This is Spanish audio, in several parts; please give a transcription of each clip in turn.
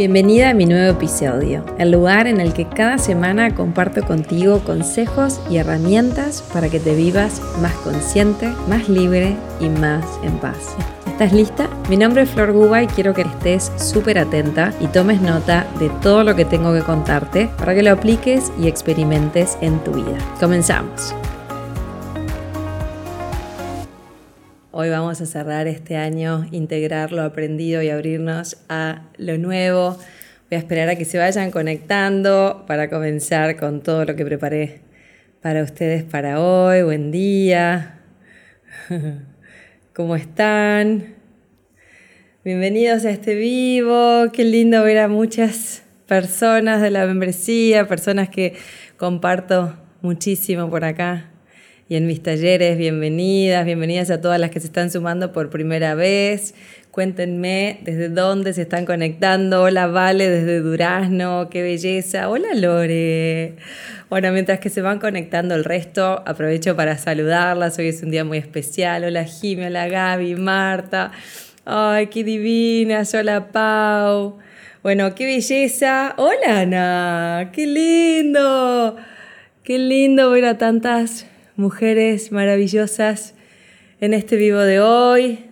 Bienvenida a mi nuevo episodio, el lugar en el que cada semana comparto contigo consejos y herramientas para que te vivas más consciente, más libre y más en paz. ¿Estás lista? Mi nombre es Flor Guba y quiero que estés súper atenta y tomes nota de todo lo que tengo que contarte para que lo apliques y experimentes en tu vida. Comenzamos. Hoy vamos a cerrar este año, integrar lo aprendido y abrirnos a lo nuevo. Voy a esperar a que se vayan conectando para comenzar con todo lo que preparé para ustedes para hoy. Buen día. ¿Cómo están? Bienvenidos a este vivo. Qué lindo ver a muchas personas de la membresía, personas que comparto muchísimo por acá y en mis talleres. Bienvenidas, bienvenidas a todas las que se están sumando por primera vez. Cuéntenme desde dónde se están conectando. Hola Vale desde Durazno, qué belleza. Hola Lore. Bueno, mientras que se van conectando el resto, aprovecho para saludarlas. Hoy es un día muy especial. Hola Jimmy, hola Gaby, Marta. Ay, qué divinas. Hola Pau. Bueno, qué belleza. Hola Ana, qué lindo. Qué lindo ver a tantas mujeres maravillosas en este vivo de hoy.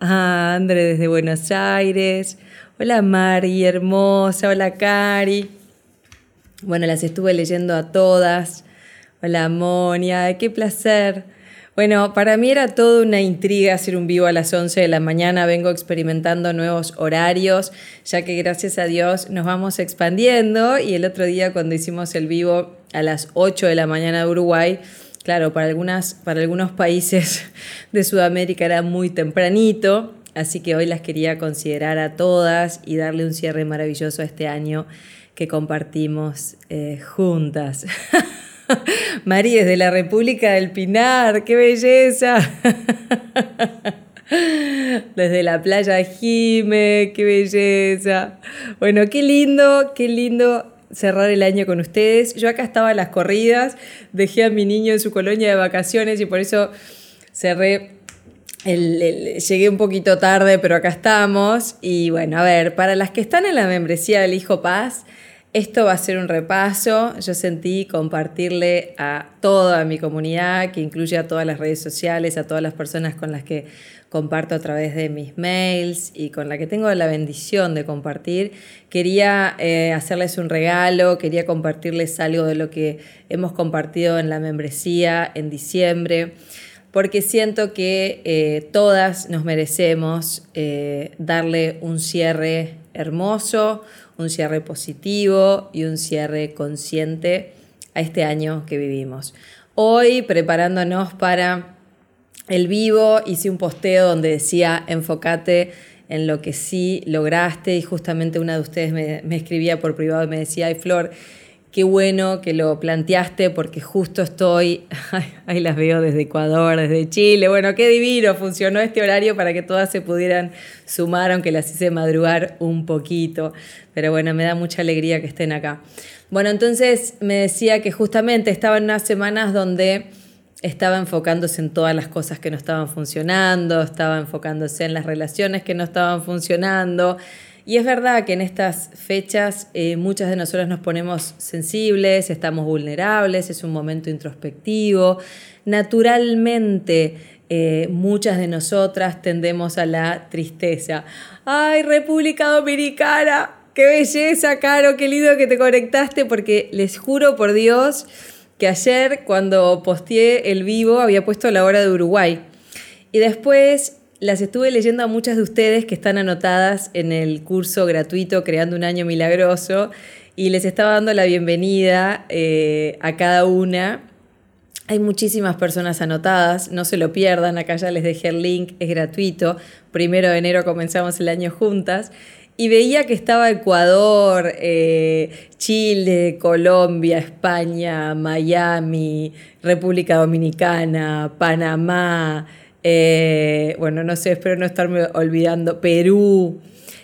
Ah, André desde Buenos Aires. Hola Mari, hermosa. Hola Cari. Bueno, las estuve leyendo a todas. Hola Monia, qué placer. Bueno, para mí era toda una intriga hacer un vivo a las 11 de la mañana. Vengo experimentando nuevos horarios, ya que gracias a Dios nos vamos expandiendo. Y el otro día cuando hicimos el vivo a las 8 de la mañana de Uruguay, Claro, para, algunas, para algunos países de Sudamérica era muy tempranito, así que hoy las quería considerar a todas y darle un cierre maravilloso a este año que compartimos eh, juntas. Mari, desde la República del Pinar, qué belleza. Desde la playa Jime, qué belleza. Bueno, qué lindo, qué lindo cerrar el año con ustedes. Yo acá estaba a las corridas, dejé a mi niño en su colonia de vacaciones y por eso cerré llegué un poquito tarde, pero acá estamos. Y bueno, a ver, para las que están en la membresía del Hijo Paz, esto va a ser un repaso. Yo sentí compartirle a toda mi comunidad, que incluye a todas las redes sociales, a todas las personas con las que comparto a través de mis mails y con la que tengo la bendición de compartir. Quería eh, hacerles un regalo, quería compartirles algo de lo que hemos compartido en la membresía en diciembre, porque siento que eh, todas nos merecemos eh, darle un cierre hermoso, un cierre positivo y un cierre consciente a este año que vivimos. Hoy, preparándonos para el vivo, hice un posteo donde decía enfócate en lo que sí lograste y justamente una de ustedes me, escribía por privado y me decía, ay Flor, Qué bueno que lo planteaste porque justo estoy, ahí las veo desde Ecuador, desde Chile. Bueno, qué divino, funcionó este horario para que todas se pudieran sumar, aunque las hice madrugar un poquito. Pero bueno, me da mucha alegría que estén acá. Bueno, entonces me decía que justamente estaba en unas semanas donde estaba enfocándose en todas las cosas que no estaban funcionando, estaba enfocándose en las relaciones que no estaban funcionando y es verdad que en estas fechas eh, muchas de nosotras nos ponemos sensibles, estamos vulnerables, es un momento introspectivo. Naturalmente, eh, muchas de nosotras tendemos a la tristeza. ¡Ay, República Dominicana! ¡Qué belleza, Caro! ¡Qué lindo que te conectaste! Porque les juro por Dios que ayer cuando posteé el vivo había puesto la hora de Uruguay. Y después las estuve leyendo a muchas de ustedes que están anotadas en el curso gratuito Creando un Año Milagroso y les estaba dando la bienvenida eh, a cada una. Hay muchísimas personas anotadas, no se lo pierdan, acá ya les dejé el link, es gratuito. Primero de enero comenzamos el año juntas y veía que estaba Ecuador, eh, Chile, Colombia, España, Miami, República Dominicana, Panamá, Eh, bueno, no sé, espero no estarme olvidando. Perú.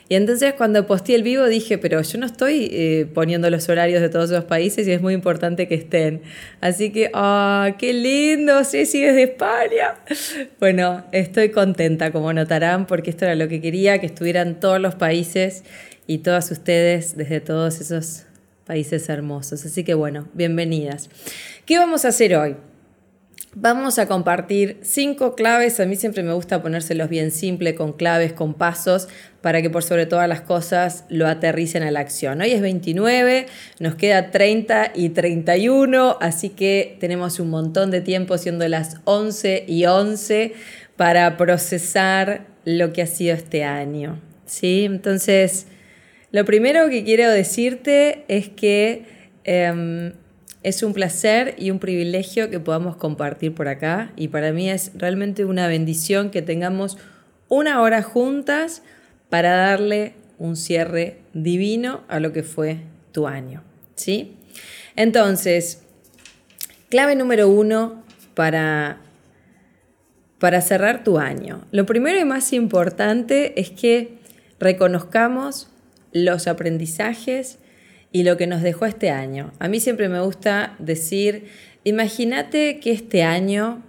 Y entonces cuando posté el vivo dije, pero yo no estoy eh, poniendo los horarios de todos esos países y es muy importante que estén. Así que, ¡ah, qué lindo! Ceci desde España. Bueno, estoy contenta, como notarán, porque esto era lo que quería, que estuvieran todos los países y todas ustedes desde todos esos países hermosos. Así que bueno, bienvenidas. ¿Qué vamos a hacer hoy? Vamos a compartir cinco claves. A mí siempre me gusta ponérselos bien simple, con claves, con pasos, para que por sobre todas las cosas lo aterricen a la acción. Hoy es 29, nos queda 30 y 31, así que tenemos un montón de tiempo, siendo las 11 y 11, para procesar lo que ha sido este año. ¿sí? Entonces, lo primero que quiero decirte es que... Em, es un placer y un privilegio que podamos compartir por acá y para mí es realmente una bendición que tengamos una hora juntas para darle un cierre divino a lo que fue tu año. ¿sí? Entonces, clave número uno para, para cerrar tu año. Lo primero y más importante es que reconozcamos los aprendizajes y lo que nos dejó este año. A mí siempre me gusta decir, imagínate que este año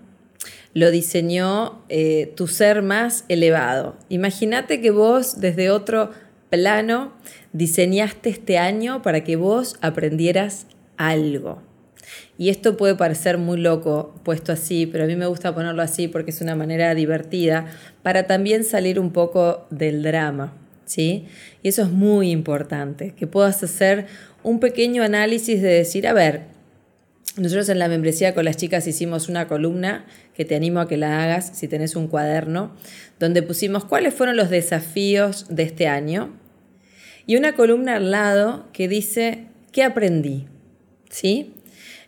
lo diseñó eh, tu ser más elevado. Imagínate que vos desde otro plano diseñaste este año para que vos aprendieras algo. Y esto puede parecer muy loco puesto así, pero a mí me gusta ponerlo así porque es una manera divertida para también salir un poco del drama. ¿Sí? Y eso es muy importante, que puedas hacer un pequeño análisis de decir, a ver, nosotros en la membresía con las chicas hicimos una columna que te animo a que la hagas si tenés un cuaderno, donde pusimos cuáles fueron los desafíos de este año y una columna al lado que dice qué aprendí. ¿Sí?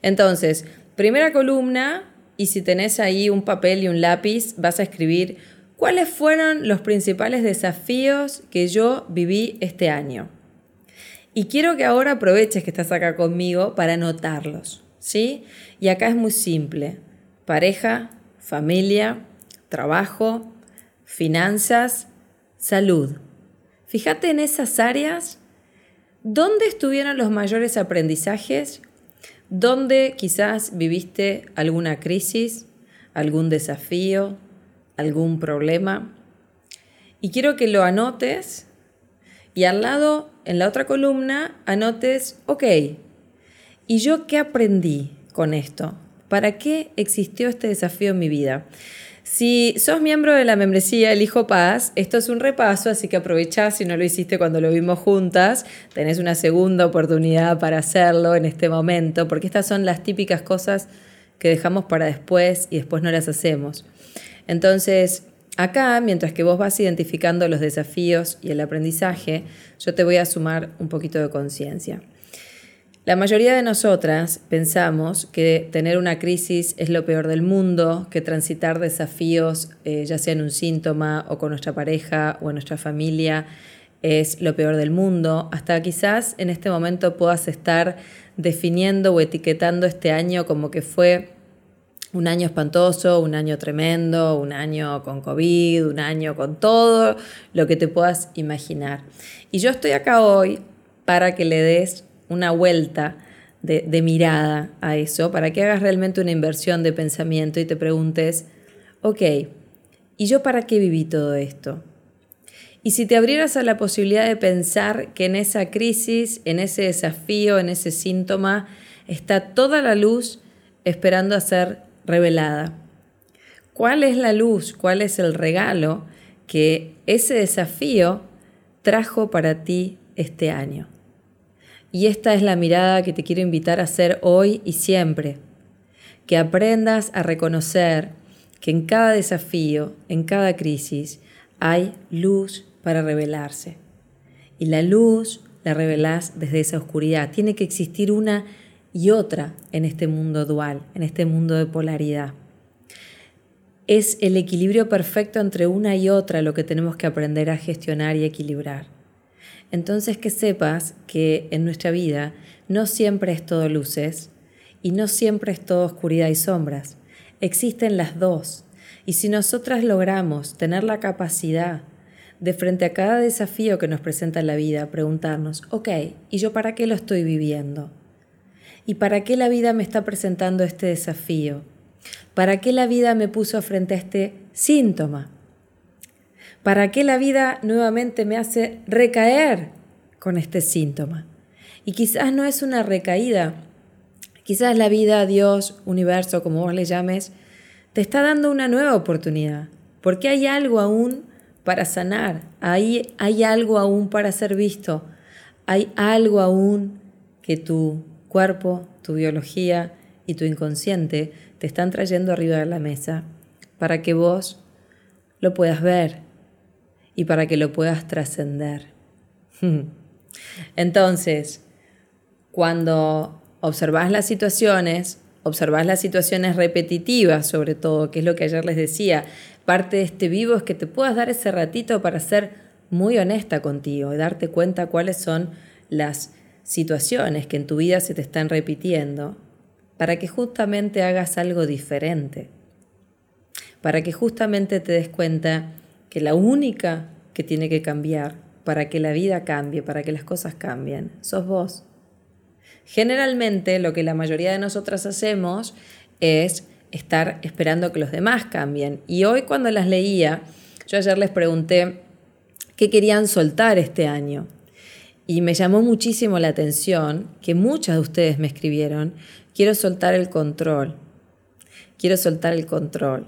Entonces, primera columna, y si tenés ahí un papel y un lápiz, vas a escribir ¿Cuáles fueron los principales desafíos que yo viví este año? Y quiero que ahora aproveches que estás acá conmigo para anotarlos, ¿sí? Y acá es muy simple. Pareja, familia, trabajo, finanzas, salud. Fíjate en esas áreas. ¿Dónde estuvieron los mayores aprendizajes? ¿Dónde quizás viviste alguna crisis, algún desafío, algún problema. Y quiero que lo anotes y al lado, en la otra columna, anotes, ok, ¿y yo qué aprendí con esto? ¿Para qué existió este desafío en mi vida? Si sos miembro de la membresía El Hijo Paz, esto es un repaso, así que aprovecha si no lo hiciste cuando lo vimos juntas, tenés una segunda oportunidad para hacerlo en este momento, porque estas son las típicas cosas que dejamos para después y después no las hacemos. Entonces, acá, mientras que vos vas identificando los desafíos y el aprendizaje, yo te voy a sumar un poquito de conciencia. La mayoría de nosotras pensamos que tener una crisis es lo peor del mundo, que transitar desafíos, eh, ya sea en un síntoma o con nuestra pareja o en nuestra familia, es lo peor del mundo. Hasta quizás en este momento puedas estar definiendo o etiquetando este año como que fue un año espantoso, un año tremendo, un año con COVID, un año con todo lo que te puedas imaginar. Y yo estoy acá hoy para que le des una vuelta de, mirada a eso, para que hagas realmente una inversión de pensamiento y te preguntes, ok, ¿y yo para qué viví todo esto? Y si te abrieras a la posibilidad de pensar que en esa crisis, en ese desafío, en ese síntoma, está toda la luz esperando a revelada. ¿Cuál es la luz? ¿Cuál es el regalo que ese desafío trajo para ti este año? Y esta es la mirada que te quiero invitar a hacer hoy y siempre. Que aprendas a reconocer que en cada desafío, en cada crisis, hay luz para revelarse. Y la luz la revelás desde esa oscuridad. Tiene que existir una y otra en este mundo dual, en este mundo de polaridad. Es el equilibrio perfecto entre una y otra lo que tenemos que aprender a gestionar y equilibrar. Entonces que sepas que en nuestra vida no siempre es todo luces y no siempre es todo oscuridad y sombras. Existen las dos Y si nosotras logramos tener la capacidad de frente a cada desafío que nos presenta la vida, preguntarnos, ok, ¿y yo para qué lo estoy viviendo? ¿Y para qué la vida me está presentando este desafío? ¿Para qué la vida me puso frente a este síntoma? ¿Para qué la vida nuevamente me hace recaer con este síntoma? Y quizás no es una recaída, quizás la vida, Dios, universo, como vos le llames, te está dando una nueva oportunidad, porque hay algo aún para sanar, hay, hay algo aún para ser visto, hay algo aún que tu cuerpo, tu biología y tu inconsciente te están trayendo arriba de la mesa para que vos lo puedas ver y para que lo puedas trascender. Entonces, cuando observas las situaciones, observas las situaciones repetitivas sobre todo, que es lo que ayer les decía, parte de este vivo es que te puedas dar ese ratito para ser muy honesta contigo y darte cuenta cuáles son las situaciones que en tu vida se te están repitiendo para que justamente hagas algo diferente, para que justamente te des cuenta que la única que tiene que cambiar para que la vida cambie, para que las cosas cambien, sos vos. Generalmente lo que la mayoría de nosotras hacemos es estar esperando que los demás cambien. Y hoy cuando las leía, yo ayer les pregunté qué querían soltar este año. Y me llamó muchísimo la atención que muchas de ustedes me escribieron, quiero soltar el control, quiero soltar el control.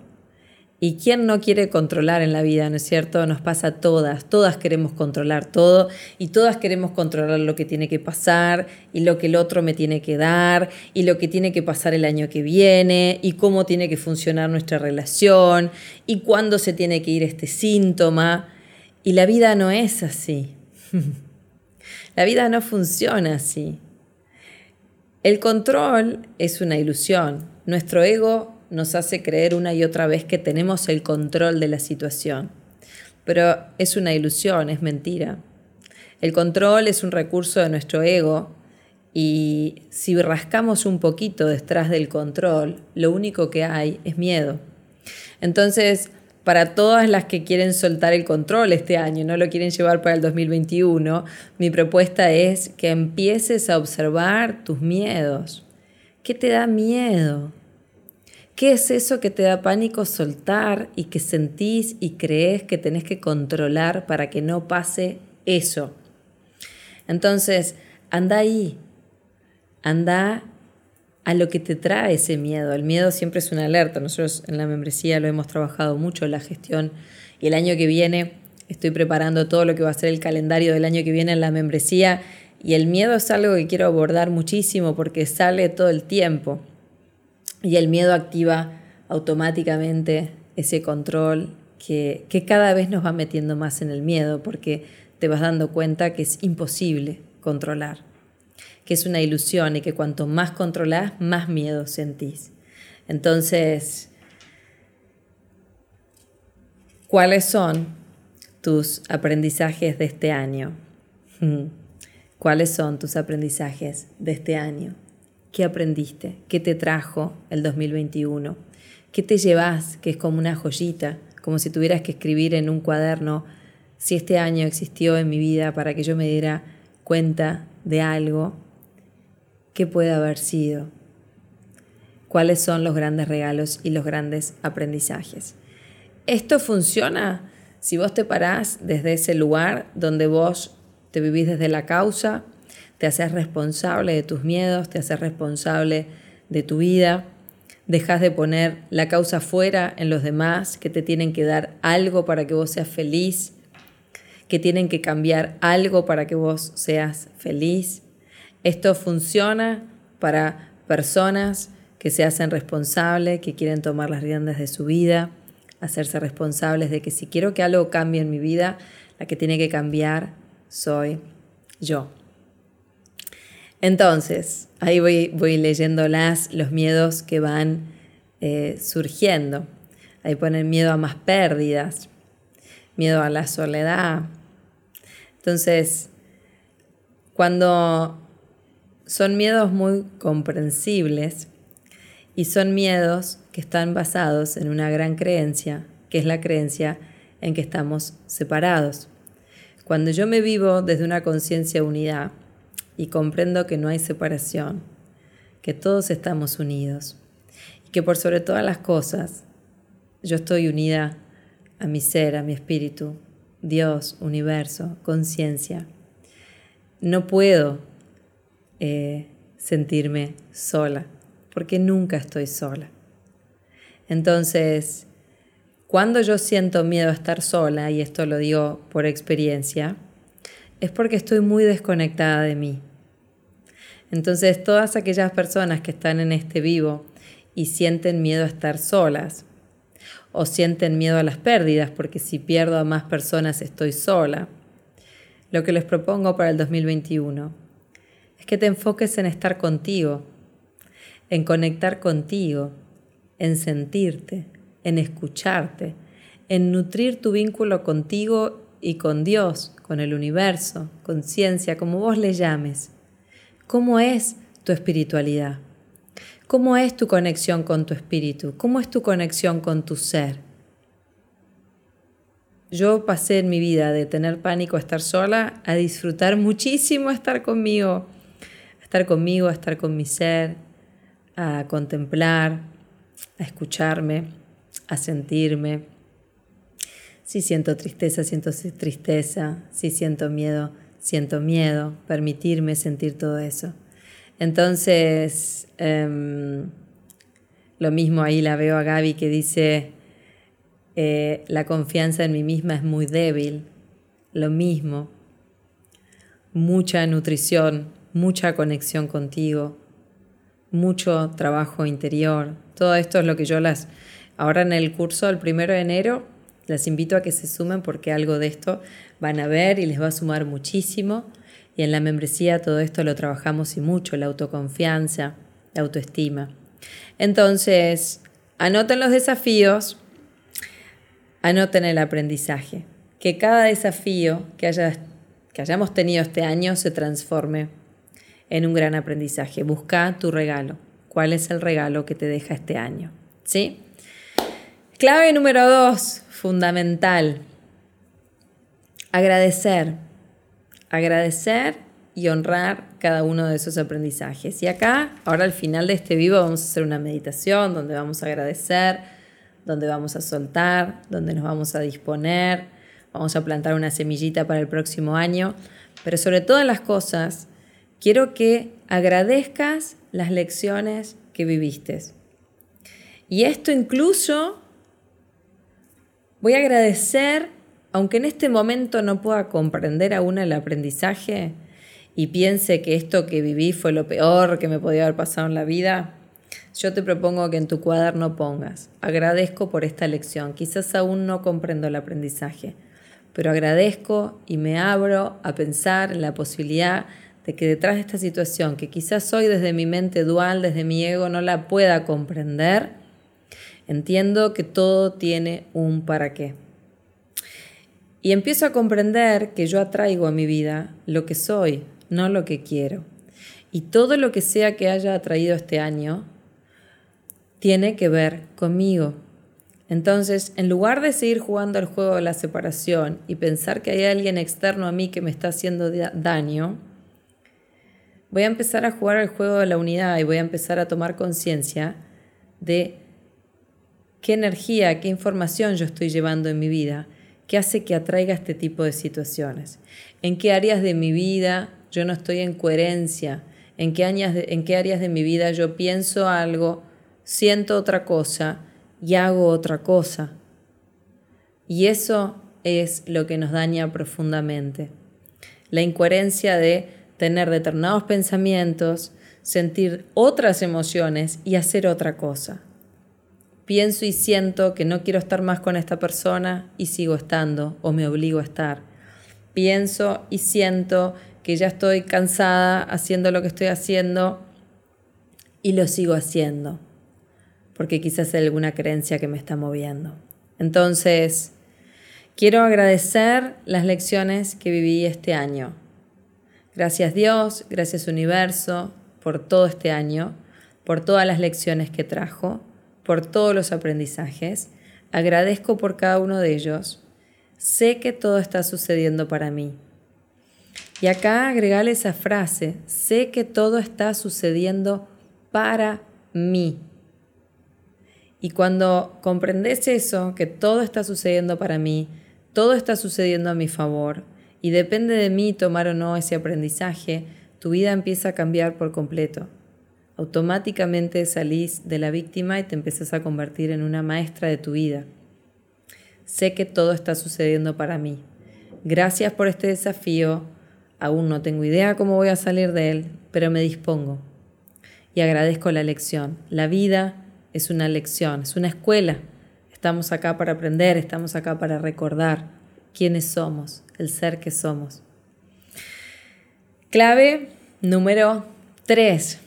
¿Y quién no quiere controlar en la vida, no es cierto? Nos pasa a todas, todas queremos controlar todo y todas queremos controlar lo que tiene que pasar y lo que el otro me tiene que dar y lo que tiene que pasar el año que viene y cómo tiene que funcionar nuestra relación y cuándo se tiene que ir este síntoma. Y la vida no es así. la vida no funciona así. El control es una ilusión. Nuestro ego nos hace creer una y otra vez que tenemos el control de la situación. Pero es una ilusión, es mentira. El control es un recurso de nuestro ego y si rascamos un poquito detrás del control, lo único que hay es miedo. Entonces, para todas las que quieren soltar el control este año, no lo quieren llevar para el 2021, mi propuesta es que empieces a observar tus miedos. ¿Qué te da miedo? ¿Qué es eso que te da pánico soltar y que sentís y crees que tenés que controlar para que no pase eso? Entonces, anda ahí, anda a lo que te trae ese miedo. El miedo siempre es una alerta. Nosotros en la membresía lo hemos trabajado mucho, la gestión, y el año que viene estoy preparando todo lo que va a ser el calendario del año que viene en la membresía, y el miedo es algo que quiero abordar muchísimo porque sale todo el tiempo. Y el miedo activa automáticamente ese control que, que cada vez nos va metiendo más en el miedo porque te vas dando cuenta que es imposible controlar, que es una ilusión y que cuanto más controlás, más miedo sentís. Entonces, ¿cuáles son tus aprendizajes de este año? ¿Cuáles son tus aprendizajes de este año? ¿Qué aprendiste? ¿Qué te trajo el 2021? ¿Qué te llevas? Que es como una joyita, como si tuvieras que escribir en un cuaderno si este año existió en mi vida para que yo me diera cuenta de algo, ¿qué puede haber sido? ¿Cuáles son los grandes regalos y los grandes aprendizajes? Esto funciona si vos te parás desde ese lugar donde vos te vivís desde la causa te haces responsable de tus miedos, te haces responsable de tu vida, dejas de poner la causa fuera en los demás, que te tienen que dar algo para que vos seas feliz, que tienen que cambiar algo para que vos seas feliz. Esto funciona para personas que se hacen responsables, que quieren tomar las riendas de su vida, hacerse responsables de que si quiero que algo cambie en mi vida, la que tiene que cambiar soy yo. Entonces, ahí voy, voy leyéndolas, los miedos que van eh, surgiendo. Ahí ponen miedo a más pérdidas, miedo a la soledad. Entonces, cuando son miedos muy comprensibles Y son miedos que están basados en una gran creencia, que es la creencia en que estamos separados. Cuando yo me vivo desde una conciencia unidad y comprendo que no hay separación, que todos estamos unidos y que por sobre todas las cosas yo estoy unida a mi ser, a mi espíritu, Dios, universo, conciencia, no puedo eh, sentirme sola, porque nunca estoy sola. Entonces, cuando yo siento miedo a estar sola, y esto lo digo por experiencia, es porque estoy muy desconectada de mí. Entonces, todas aquellas personas que están en este vivo y sienten miedo a estar solas, o sienten miedo a las pérdidas, porque si pierdo a más personas estoy sola, lo que les propongo para el 2021 es que te enfoques en estar contigo, en conectar contigo, en sentirte, en escucharte, en nutrir tu vínculo contigo y con Dios, con el universo, conciencia, como vos le llames. ¿Cómo es tu espiritualidad? ¿Cómo es tu conexión con tu espíritu? ¿Cómo es tu conexión con tu ser? Yo pasé en mi vida de tener pánico a estar sola a disfrutar muchísimo estar conmigo, estar conmigo, a estar con mi ser, a contemplar, a escucharme, a sentirme. Si siento tristeza, siento tristeza. Si siento miedo, siento miedo. Permitirme sentir todo eso. Entonces, em, lo mismo ahí la veo a Gaby que dice, eh, la confianza en mí misma es muy débil. Lo mismo, mucha nutrición, mucha conexión contigo, mucho trabajo interior. Todo esto es lo que yo las... Ahora en el curso del primero de enero las invito a que se sumen porque algo de esto van a ver y les va a sumar muchísimo. Y en la membresía todo esto lo trabajamos y mucho, la autoconfianza, la autoestima. Entonces, anoten los desafíos, anoten el aprendizaje. Que cada desafío que, que hayamos tenido este año se transforme en un gran aprendizaje. Busca tu regalo. ¿Cuál es el regalo que te deja este año? ¿Sí? Clave número dos, fundamental. Agradecer. Agradecer y honrar cada uno de esos aprendizajes. Y acá, ahora al final de este vivo, vamos a hacer una meditación donde vamos a agradecer, donde vamos a soltar, donde nos vamos a disponer, vamos a plantar una semillita para el próximo año. Pero sobre todas las cosas, quiero que agradezcas las lecciones que viviste. Y esto incluso voy a agradecer, aunque en este momento no pueda comprender aún el aprendizaje y piense que esto que viví fue lo peor que me podía haber pasado en la vida, yo te propongo que en tu cuaderno pongas, agradezco por esta lección, quizás aún no comprendo el aprendizaje, pero agradezco y me abro a pensar en la posibilidad de que detrás de esta situación, que quizás hoy desde mi mente dual, desde mi ego, no la pueda comprender, entiendo que todo tiene un para qué. Y empiezo a comprender que yo atraigo a mi vida lo que soy, no lo que quiero. Y todo lo que sea que haya atraído este año tiene que ver conmigo. Entonces, en lugar de seguir jugando al juego de la separación y pensar que hay alguien externo a mí que me está haciendo daño, voy a empezar a jugar al juego de la unidad y voy a empezar a tomar conciencia de qué energía, qué información yo estoy llevando en mi vida, qué hace que atraiga este tipo de situaciones, en qué áreas de mi vida yo no estoy en coherencia, en qué, en qué áreas de mi vida yo pienso algo, siento otra cosa y hago otra cosa. Y eso es lo que nos daña profundamente. La incoherencia de tener determinados pensamientos, sentir otras emociones y hacer otra cosa. Pienso y siento que no quiero estar más con esta persona y sigo estando o me obligo a estar. Pienso y siento que ya estoy cansada haciendo lo que estoy haciendo y lo sigo haciendo, porque quizás hay alguna creencia que me está moviendo. Entonces, quiero agradecer las lecciones que viví este año Gracias Dios, gracias universo por todo este año, por todas las lecciones que trajo, por todos los aprendizajes. Agradezco por cada uno de ellos. Sé que todo está sucediendo para mí. Y acá agregarle esa frase, sé que todo está sucediendo para mí. Y cuando comprendes eso, que todo está sucediendo para mí, todo está sucediendo a mi favor, y depende de mí tomar o no ese aprendizaje, tu vida empieza a cambiar por completo. Automáticamente salís de la víctima y te empiezas a convertir en una maestra de tu vida. Sé que todo está sucediendo para mí. Gracias por este desafío. Aún no tengo idea cómo voy a salir de él, pero me dispongo. Y agradezco la lección. La vida es una lección, es una escuela. Estamos acá para aprender, estamos acá para recordar quiénes somos, el ser que somos. Clave número 3.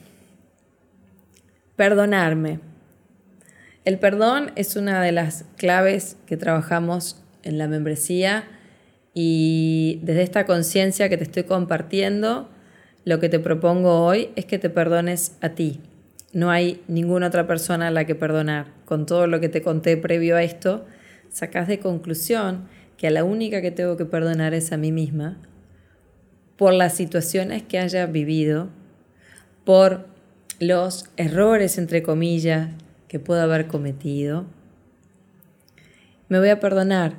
Perdonarme. El perdón es una de las claves que trabajamos en la membresía y desde esta conciencia que te estoy compartiendo, lo que te propongo hoy es que te perdones a ti. No hay ninguna otra persona a la que perdonar. Con todo lo que te conté previo a esto, sacas de conclusión que a la única que tengo que perdonar es a mí misma por las situaciones que haya vivido, por los errores, entre comillas, que puedo haber cometido. Me voy a perdonar.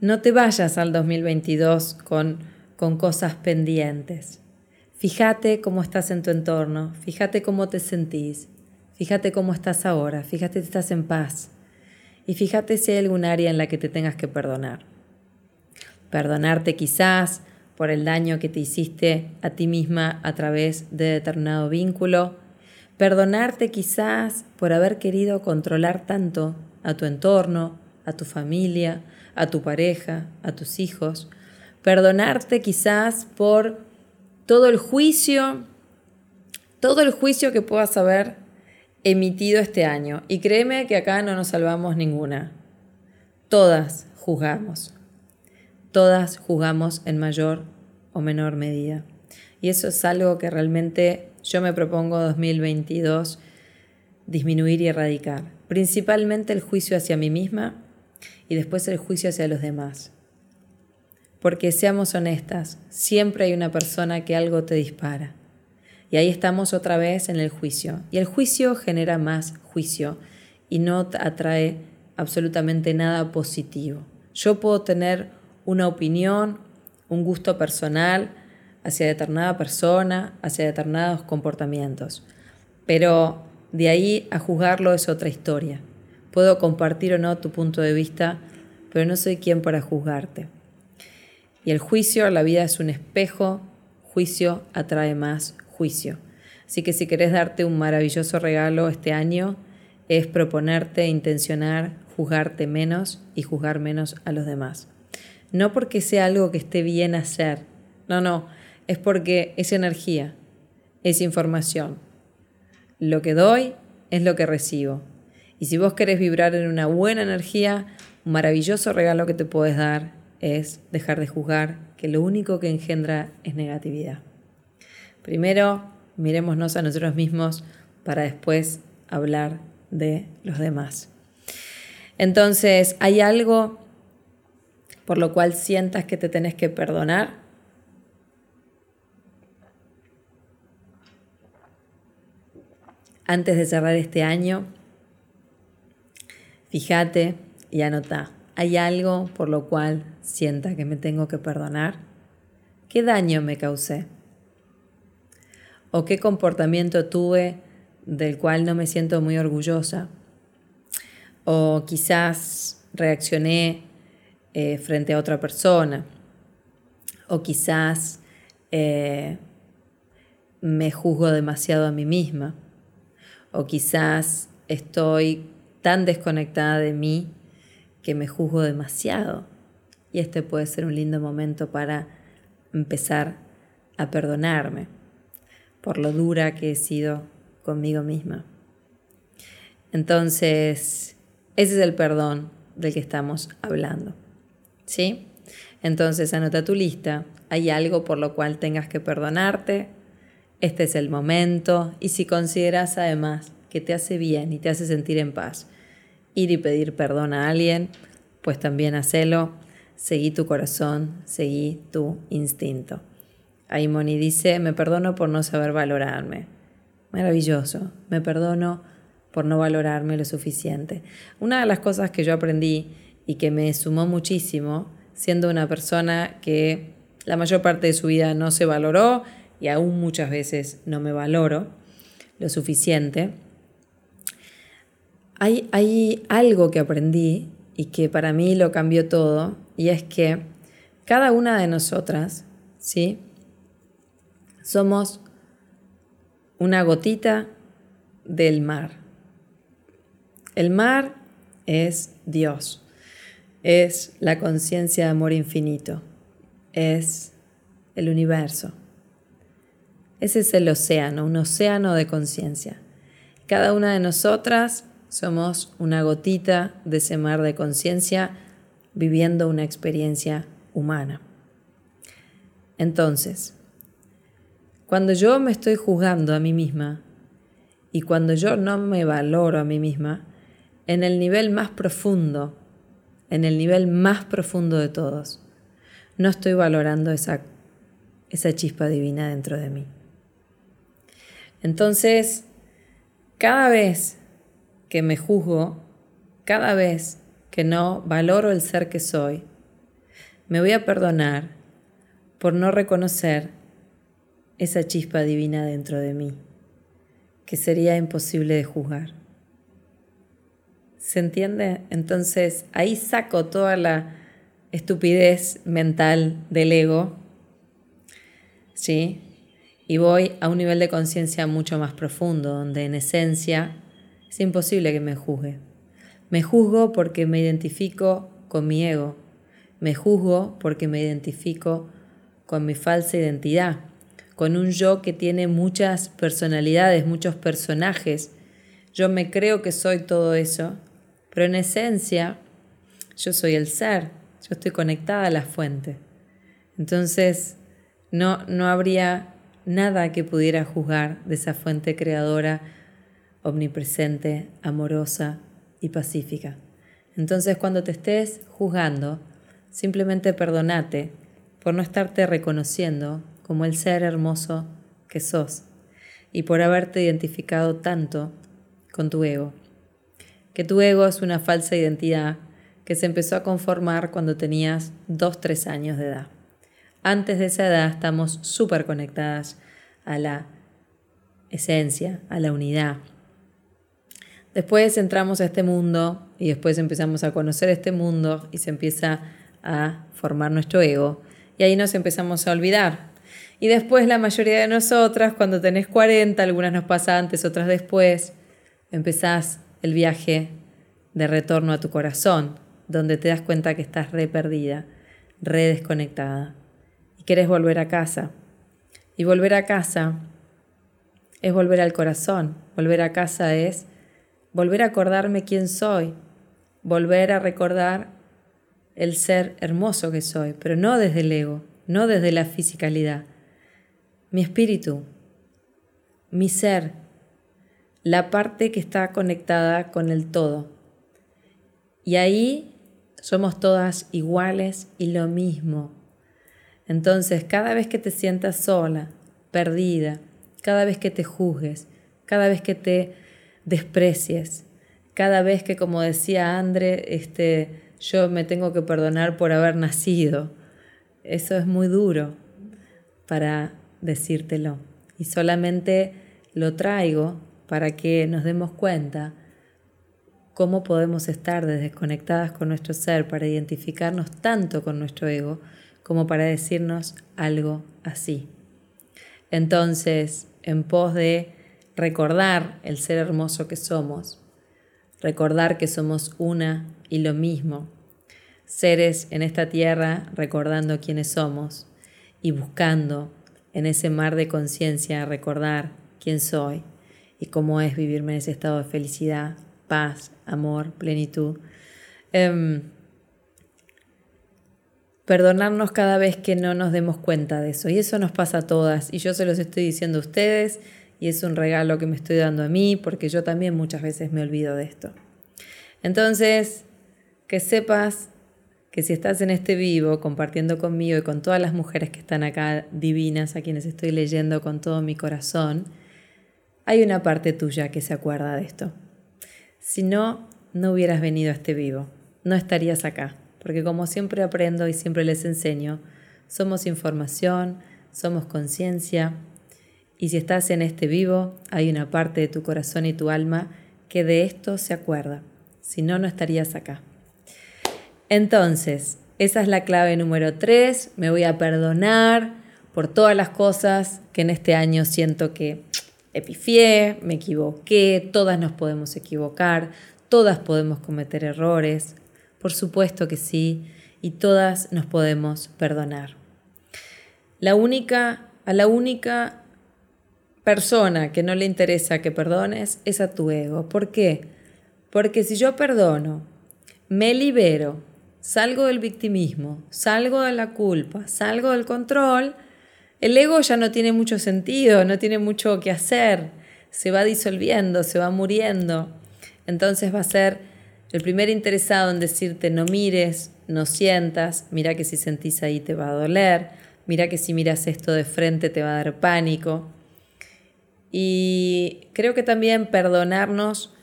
No te vayas al 2022 con, con cosas pendientes. Fíjate cómo estás en tu entorno, fíjate cómo te sentís, fíjate cómo estás ahora, fíjate si estás en paz y fíjate si hay algún área en la que te tengas que perdonar. Perdonarte quizás por el daño que te hiciste a ti misma a través de determinado vínculo, perdonarte quizás por haber querido controlar tanto a tu entorno, a tu familia, a tu pareja, a tus hijos, perdonarte quizás por todo el juicio, todo el juicio que puedas haber emitido este año. Y créeme que acá no nos salvamos ninguna. Todas juzgamos todas jugamos en mayor o menor medida. Y eso es algo que realmente yo me propongo 2022 disminuir y erradicar. Principalmente el juicio hacia mí misma y después el juicio hacia los demás. Porque seamos honestas, siempre hay una persona que algo te dispara. Y ahí estamos otra vez en el juicio. Y el juicio genera más juicio y no atrae absolutamente nada positivo. Yo puedo tener una opinión, un gusto personal hacia determinada persona, hacia determinados comportamientos. Pero de ahí a juzgarlo es otra historia. Puedo compartir o no tu punto de vista, pero no soy quien para juzgarte. Y el juicio, la vida es un espejo, juicio atrae más juicio. Así que si querés darte un maravilloso regalo este año, es proponerte, intencionar, juzgarte menos y juzgar menos a los demás no porque sea algo que esté bien hacer, no, no, es porque es energía, es información. Lo que doy es lo que recibo. Y si vos querés vibrar en una buena energía, un maravilloso regalo que te puedes dar es dejar de juzgar, que lo único que engendra es negatividad. Primero, mirémonos a nosotros mismos para después hablar de los demás. Entonces, hay algo por lo cual sientas que te tenés que perdonar. Antes de cerrar este año, fíjate y anota, ¿hay algo por lo cual sienta que me tengo que perdonar? ¿Qué daño me causé? ¿O qué comportamiento tuve del cual no me siento muy orgullosa? ¿O quizás reaccioné eh, frente a otra persona. O quizás eh, me juzgo demasiado a mí misma. O quizás estoy tan desconectada de mí que me juzgo demasiado. Y este puede ser un lindo momento para empezar a perdonarme por lo dura que he sido conmigo misma. Entonces, ese es el perdón del que estamos hablando. ¿sí? Entonces anota tu lista. Hay algo por lo cual tengas que perdonarte este es el momento y si consideras además que te hace bien y te hace sentir en paz ir y pedir perdón a alguien, pues también hacelo, seguí tu corazón, seguí tu instinto. Ahí Moni dice, me perdono por no saber valorarme. Maravilloso, me perdono por no valorarme lo suficiente. Una de las cosas que yo aprendí y que me sumó muchísimo, siendo una persona que la mayor parte de su vida no se valoró y aún muchas veces no me valoro lo suficiente, hay, hay algo que aprendí y que para mí lo cambió todo, y es que cada una de nosotras, ¿sí? Somos una gotita del mar. El mar es Dios, es la conciencia de amor infinito, es el universo. Ese es el océano, un océano de conciencia. Cada una de nosotras somos una gotita de ese mar de conciencia viviendo una experiencia humana. Entonces, cuando yo me estoy juzgando a mí misma y cuando yo no me valoro a mí misma, en el nivel más profundo, en el nivel más profundo de todos, no estoy valorando esa, esa chispa divina dentro de mí. Entonces, cada vez que me juzgo, cada vez que no valoro el ser que soy, me voy a perdonar por no reconocer esa chispa divina dentro de mí, que sería imposible de juzgar. ¿Se entiende? Entonces ahí saco toda la estupidez mental del ego, ¿sí? Y voy a un nivel de conciencia mucho más profundo, donde en esencia es imposible que me juzgue. Me juzgo porque me identifico con mi ego. Me juzgo porque me identifico con mi falsa identidad, con un yo que tiene muchas personalidades, muchos personajes. Yo me creo que soy todo eso, pero en esencia yo soy el ser, yo estoy conectada a la fuente. Entonces no, no habría nada que pudiera juzgar de esa fuente creadora omnipresente, amorosa y pacífica. Entonces cuando te estés juzgando, simplemente perdonate por no estarte reconociendo como el ser hermoso que sos y por haberte identificado tanto con tu ego. Que tu ego es una falsa identidad que se empezó a conformar cuando tenías 2-3 años de edad. Antes de esa edad estamos súper conectadas a la esencia, a la unidad, Después entramos a este mundo y después empezamos a conocer este mundo y se empieza a formar nuestro ego y ahí nos empezamos a olvidar. Y después la mayoría de nosotras, cuando tenés 40, algunas nos pasa antes, otras después, empezás el viaje de retorno a tu corazón, donde te das cuenta que estás re perdida, re desconectada y quieres volver a casa. Y volver a casa es volver al corazón, volver a casa es volver a acordarme quién soy, volver a recordar el ser hermoso que soy, pero no desde el ego, no desde la fisicalidad. Mi espíritu, mi ser, la parte que está conectada con el todo. Y ahí somos todas iguales y lo mismo. Entonces, cada vez que te sientas sola, perdida, cada vez que te juzgues, cada vez que te desprecies. Cada vez que, como decía André, este, yo me tengo que perdonar por haber nacido. Eso es muy duro para decírtelo. Y solamente lo traigo para que nos demos cuenta cómo podemos estar desconectadas con nuestro ser para identificarnos tanto con nuestro ego como para decirnos algo así. Entonces, en pos de recordar el ser hermoso que somos, recordar que somos una y lo mismo, seres en esta tierra recordando quiénes somos y buscando en ese mar de conciencia recordar quién soy y cómo es vivirme en ese estado de felicidad, paz, amor, plenitud. Em, perdonarnos cada vez que no nos demos cuenta de eso. Y eso nos pasa a todas. Y yo se los estoy diciendo a ustedes y es un regalo que me estoy dando a mí porque yo también muchas veces me olvido de esto. Entonces, que sepas que si estás en este vivo compartiendo conmigo y con todas las mujeres que están acá divinas, a quienes estoy leyendo con todo mi corazón, hay una parte tuya que se acuerda de esto. Si no, no hubieras venido a este vivo, no estarías acá, porque como siempre aprendo y siempre les enseño, somos información, somos conciencia, y si estás en este vivo, hay una parte de tu corazón y tu alma que de esto se acuerda, si no, no estarías acá. Entonces, esa es la clave número tres, me voy a perdonar por todas las cosas que en este año siento que epifié, me equivoqué, todas nos podemos equivocar, todas podemos cometer errores, por supuesto que sí, y todas nos podemos perdonar. La única, a la única persona que no le interesa que perdones es a tu ego. ¿Por qué? Porque si yo perdono, me libero, salgo del victimismo, salgo de la culpa, salgo del control, el ego ya no tiene mucho sentido, no tiene mucho que hacer, se va disolviendo, se va muriendo. Entonces va a ser el primer interesado en decirte no mires, no sientas, mira que si sentís ahí te va a doler, mira que si miras esto de frente te va a dar pánico. Y creo que también perdonarnos,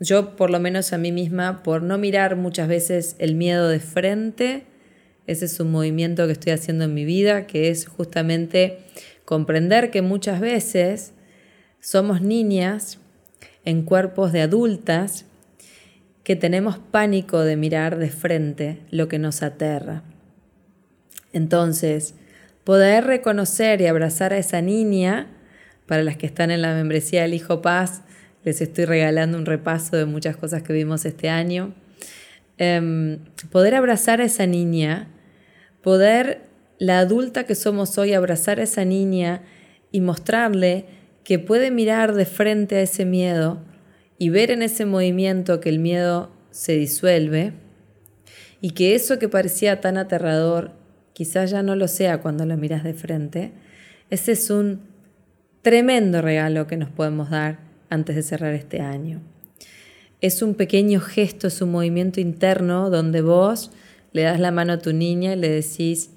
yo por lo menos a mí misma, por no mirar muchas veces el miedo de frente, ese es un movimiento que estoy haciendo en mi vida, que es justamente comprender que muchas veces somos niñas en cuerpos de adultas que tenemos pánico de mirar de frente lo que nos aterra. Entonces, poder reconocer y abrazar a esa niña, para las que están en la membresía del Hijo Paz, les estoy regalando un repaso de muchas cosas que vimos este año. Em, poder abrazar a esa niña poder la adulta que somos hoy abrazar a esa niña y mostrarle que puede mirar de frente a ese miedo y ver en ese movimiento que el miedo se disuelve y que eso que parecía tan aterrador quizás ya no lo sea cuando lo miras de frente, ese es un tremendo regalo que nos podemos dar antes de cerrar este año. Es un pequeño gesto, es un movimiento interno donde vos le das la mano a tu niña y le decís,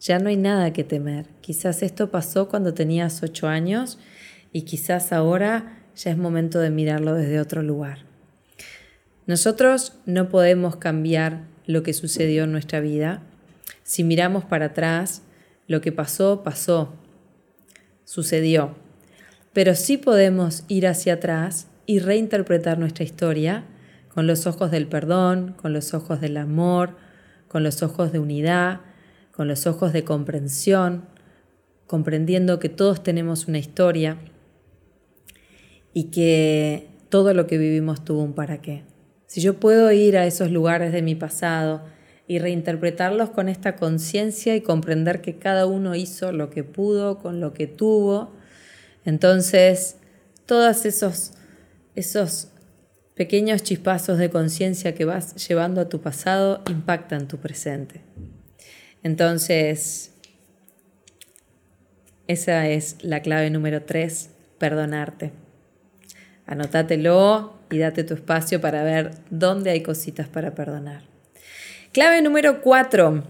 ya no hay nada que temer. Quizás esto pasó cuando tenías ocho años y quizás ahora ya es momento de mirarlo desde otro lugar. Nosotros no podemos cambiar lo que sucedió en nuestra vida. Si miramos para atrás, lo que pasó, pasó, sucedió. Pero sí podemos ir hacia atrás y reinterpretar nuestra historia con los ojos del perdón, con los ojos del amor, con los ojos de unidad, con los ojos de comprensión, comprendiendo que todos tenemos una historia y que todo lo que vivimos tuvo un para qué. Si yo puedo ir a esos lugares de mi pasado y reinterpretarlos con esta conciencia y comprender que cada uno hizo lo que pudo con lo que tuvo, entonces todos esos, esos Pequeños chispazos de conciencia que vas llevando a tu pasado impactan tu presente. Entonces, esa es la clave número tres, perdonarte. Anótatelo y date tu espacio para ver dónde hay cositas para perdonar. Clave número cuatro,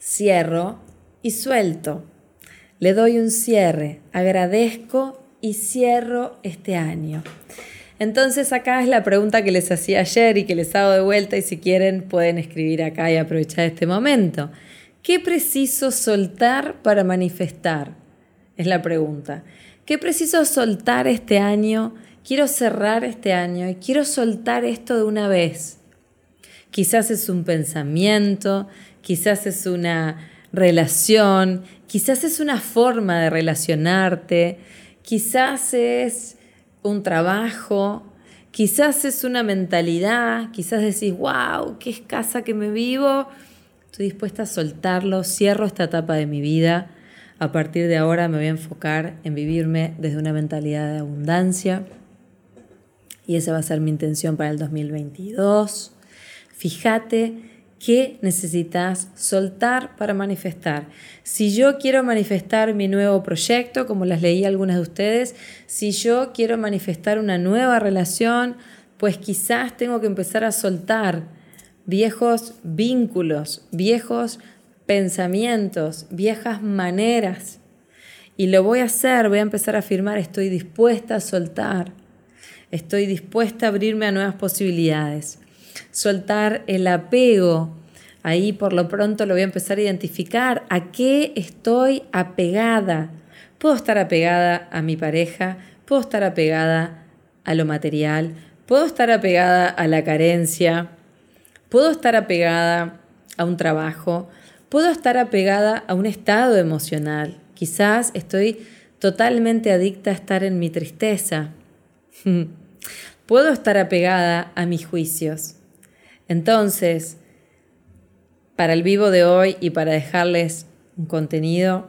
cierro y suelto. Le doy un cierre, agradezco y cierro este año. Entonces acá es la pregunta que les hacía ayer y que les hago de vuelta y si quieren pueden escribir acá y aprovechar este momento. ¿Qué preciso soltar para manifestar? Es la pregunta. ¿Qué preciso soltar este año? Quiero cerrar este año y quiero soltar esto de una vez. Quizás es un pensamiento, quizás es una relación, quizás es una forma de relacionarte, quizás es un trabajo, quizás es una mentalidad, quizás decís, wow, qué escasa que me vivo. Estoy dispuesta a soltarlo, cierro esta etapa de mi vida. A partir de ahora me voy a enfocar en vivirme desde una mentalidad de abundancia. Y esa va a ser mi intención para el 2022. Fíjate ¿Qué necesitas soltar para manifestar? Si yo quiero manifestar mi nuevo proyecto, como las leí algunas de ustedes, si yo quiero manifestar una nueva relación, pues quizás tengo que empezar a soltar viejos vínculos, viejos pensamientos, viejas maneras. Y lo voy a hacer, voy a empezar a afirmar, estoy dispuesta a soltar, estoy dispuesta a abrirme a nuevas posibilidades soltar el apego. Ahí por lo pronto lo voy a empezar a identificar. ¿A qué estoy apegada? Puedo estar apegada a mi pareja, puedo estar apegada a lo material, puedo estar apegada a la carencia, puedo estar apegada a un trabajo, puedo estar apegada a un estado emocional. Quizás estoy totalmente adicta a estar en mi tristeza. puedo estar apegada a mis juicios. Entonces, para el vivo de hoy y para dejarles un contenido,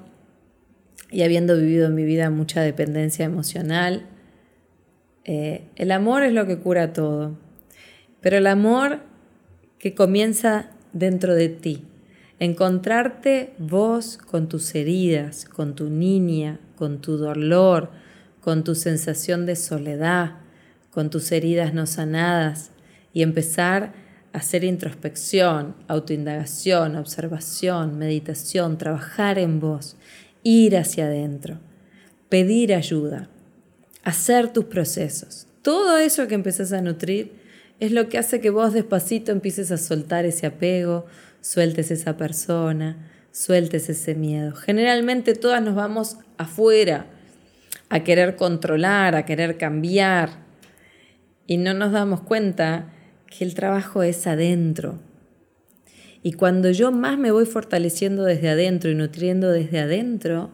y habiendo vivido en mi vida mucha dependencia emocional, eh, el amor es lo que cura todo, pero el amor que comienza dentro de ti, encontrarte vos con tus heridas, con tu niña, con tu dolor, con tu sensación de soledad, con tus heridas no sanadas y empezar hacer introspección, autoindagación, observación, meditación, trabajar en vos, ir hacia adentro, pedir ayuda, hacer tus procesos. Todo eso que empezás a nutrir es lo que hace que vos despacito empieces a soltar ese apego, sueltes esa persona, sueltes ese miedo. Generalmente todas nos vamos afuera a querer controlar, a querer cambiar y no nos damos cuenta que el trabajo es adentro. Y cuando yo más me voy fortaleciendo desde adentro y nutriendo desde adentro,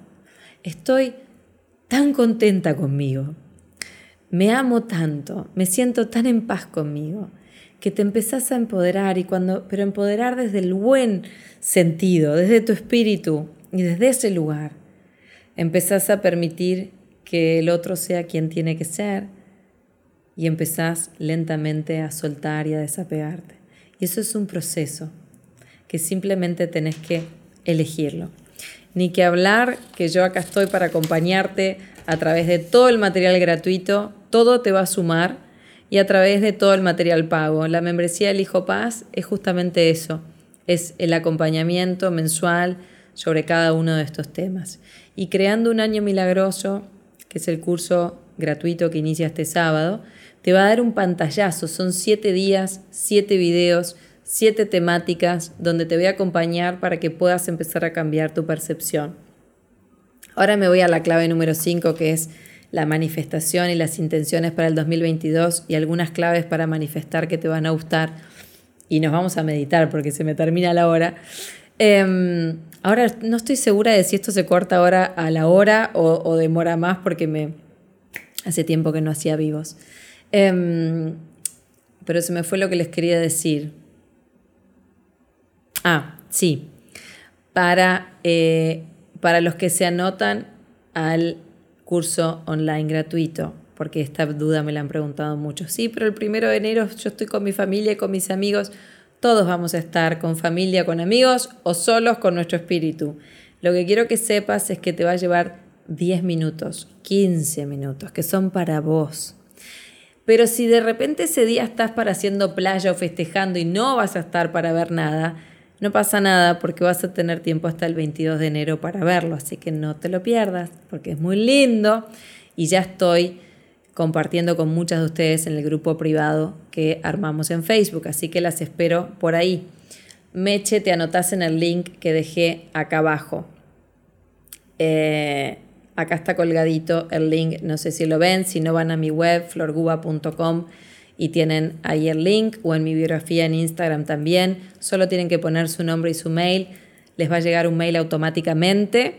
estoy tan contenta conmigo. Me amo tanto, me siento tan en paz conmigo, que te empezás a empoderar y cuando pero empoderar desde el buen sentido, desde tu espíritu y desde ese lugar. Empezás a permitir que el otro sea quien tiene que ser, y empezás lentamente a soltar y a desapegarte. Y eso es un proceso que simplemente tenés que elegirlo. Ni que hablar que yo acá estoy para acompañarte a través de todo el material gratuito, todo te va a sumar y a través de todo el material pago. La membresía del Hijo Paz es justamente eso, es el acompañamiento mensual sobre cada uno de estos temas. Y creando un año milagroso, que es el curso gratuito que inicia este sábado, te va a dar un pantallazo. Son siete días, siete videos, siete temáticas donde te voy a acompañar para que puedas empezar a cambiar tu percepción. Ahora me voy a la clave número 5 que es la manifestación y las intenciones para el 2022 y algunas claves para manifestar que te van a gustar. Y nos vamos a meditar porque se me termina la hora. Em, ahora no estoy segura de si esto se corta ahora a la hora o, o demora más porque me hace tiempo que no hacía vivos. Em, pero se me fue lo que les quería decir. Ah, sí. Para, eh, para los que se anotan al curso online gratuito, porque esta duda me la han preguntado mucho. Sí, pero el primero de enero yo estoy con mi familia y con mis amigos. Todos vamos a estar con familia, con amigos o solos con nuestro espíritu. Lo que quiero que sepas es que te va a llevar 10 minutos, 15 minutos, que son para vos. Pero si de repente ese día estás para haciendo playa o festejando y no vas a estar para ver nada, no pasa nada porque vas a tener tiempo hasta el 22 de enero para verlo, así que no te lo pierdas porque es muy lindo y ya estoy compartiendo con muchas de ustedes en el grupo privado que armamos en Facebook, así que las espero por ahí. Meche, te anotas en el link que dejé acá abajo. Eh, Acá está colgadito el link, no sé si lo ven, si no van a mi web, florguba.com y tienen ahí el link o en mi biografía en Instagram también. Solo tienen que poner su nombre y su mail. Les va a llegar un mail automáticamente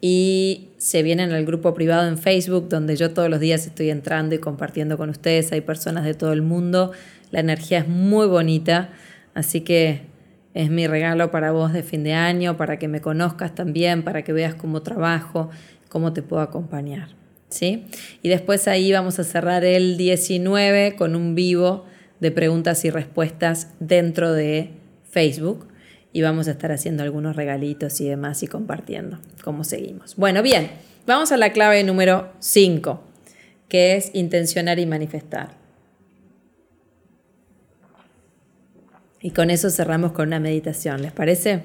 y se vienen al grupo privado en Facebook donde yo todos los días estoy entrando y compartiendo con ustedes. Hay personas de todo el mundo. La energía es muy bonita, así que es mi regalo para vos de fin de año, para que me conozcas también, para que veas cómo trabajo cómo te puedo acompañar. ¿sí? Y después ahí vamos a cerrar el 19 con un vivo de preguntas y respuestas dentro de Facebook y vamos a estar haciendo algunos regalitos y demás y compartiendo cómo seguimos. Bueno, bien, vamos a la clave número 5, que es intencionar y manifestar. Y con eso cerramos con una meditación, ¿les parece?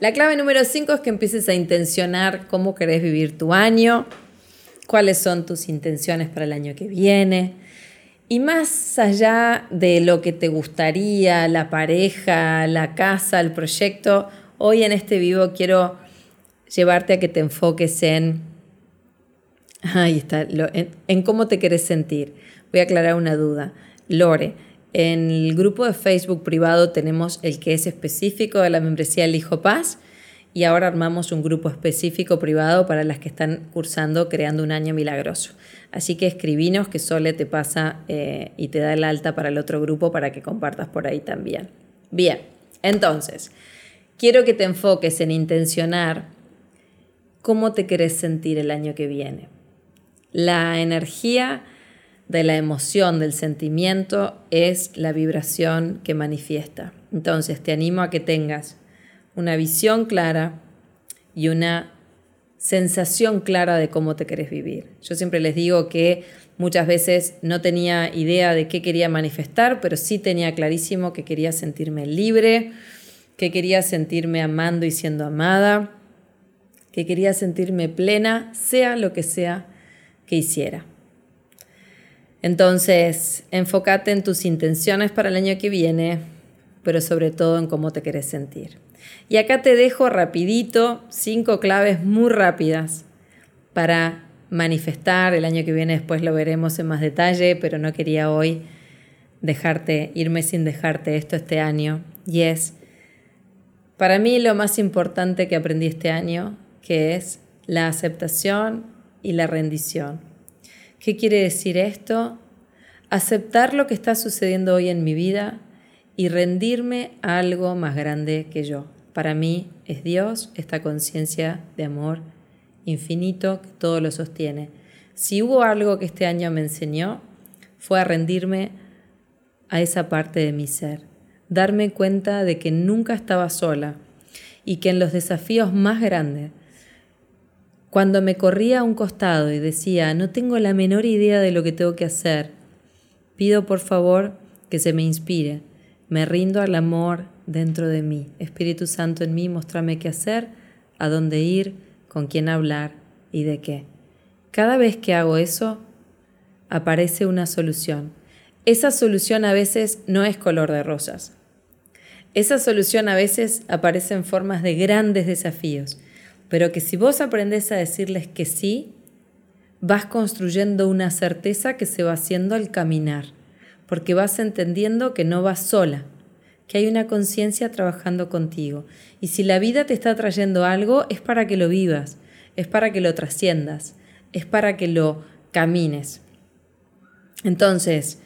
La clave número 5 es que empieces a intencionar cómo querés vivir tu año, cuáles son tus intenciones para el año que viene. Y más allá de lo que te gustaría, la pareja, la casa, el proyecto, hoy en este vivo quiero llevarte a que te enfoques en, ahí está, en, en cómo te querés sentir. Voy a aclarar una duda. Lore, en el grupo de Facebook privado tenemos el que es específico de la membresía El Hijo Paz y ahora armamos un grupo específico privado para las que están cursando Creando un Año Milagroso. Así que escribinos que Sole te pasa eh, y te da el alta para el otro grupo para que compartas por ahí también. Bien, entonces, quiero que te enfoques en intencionar cómo te querés sentir el año que viene. La energía de la emoción, del sentimiento, es la vibración que manifiesta. Entonces te animo a que tengas una visión clara y una sensación clara de cómo te querés vivir. Yo siempre les digo que muchas veces no tenía idea de qué quería manifestar, pero sí tenía clarísimo que quería sentirme libre, que quería sentirme amando y siendo amada, que quería sentirme plena, sea lo que sea que hiciera. Entonces, enfócate en tus intenciones para el año que viene, pero sobre todo en cómo te querés sentir. Y acá te dejo rapidito cinco claves muy rápidas para manifestar. El año que viene después lo veremos en más detalle, pero no quería hoy dejarte, irme sin dejarte esto este año. Y es, para mí lo más importante que aprendí este año, que es la aceptación y la rendición. ¿Qué quiere decir esto? Aceptar lo que está sucediendo hoy en mi vida y rendirme a algo más grande que yo. Para mí es Dios, esta conciencia de amor infinito que todo lo sostiene. Si hubo algo que este año me enseñó, fue a rendirme a esa parte de mi ser, darme cuenta de que nunca estaba sola y que en los desafíos más grandes, cuando me corría a un costado y decía, no tengo la menor idea de lo que tengo que hacer, pido por favor que se me inspire. Me rindo al amor dentro de mí. Espíritu Santo en mí, mostrame qué hacer, a dónde ir, con quién hablar y de qué. Cada vez que hago eso, aparece una solución. Esa solución a veces no es color de rosas. Esa solución a veces aparece en formas de grandes desafíos pero que si vos aprendes a decirles que sí, vas construyendo una certeza que se va haciendo al caminar, porque vas entendiendo que no vas sola, que hay una conciencia trabajando contigo. Y si la vida te está trayendo algo, es para que lo vivas, es para que lo trasciendas, es para que lo camines. Entonces,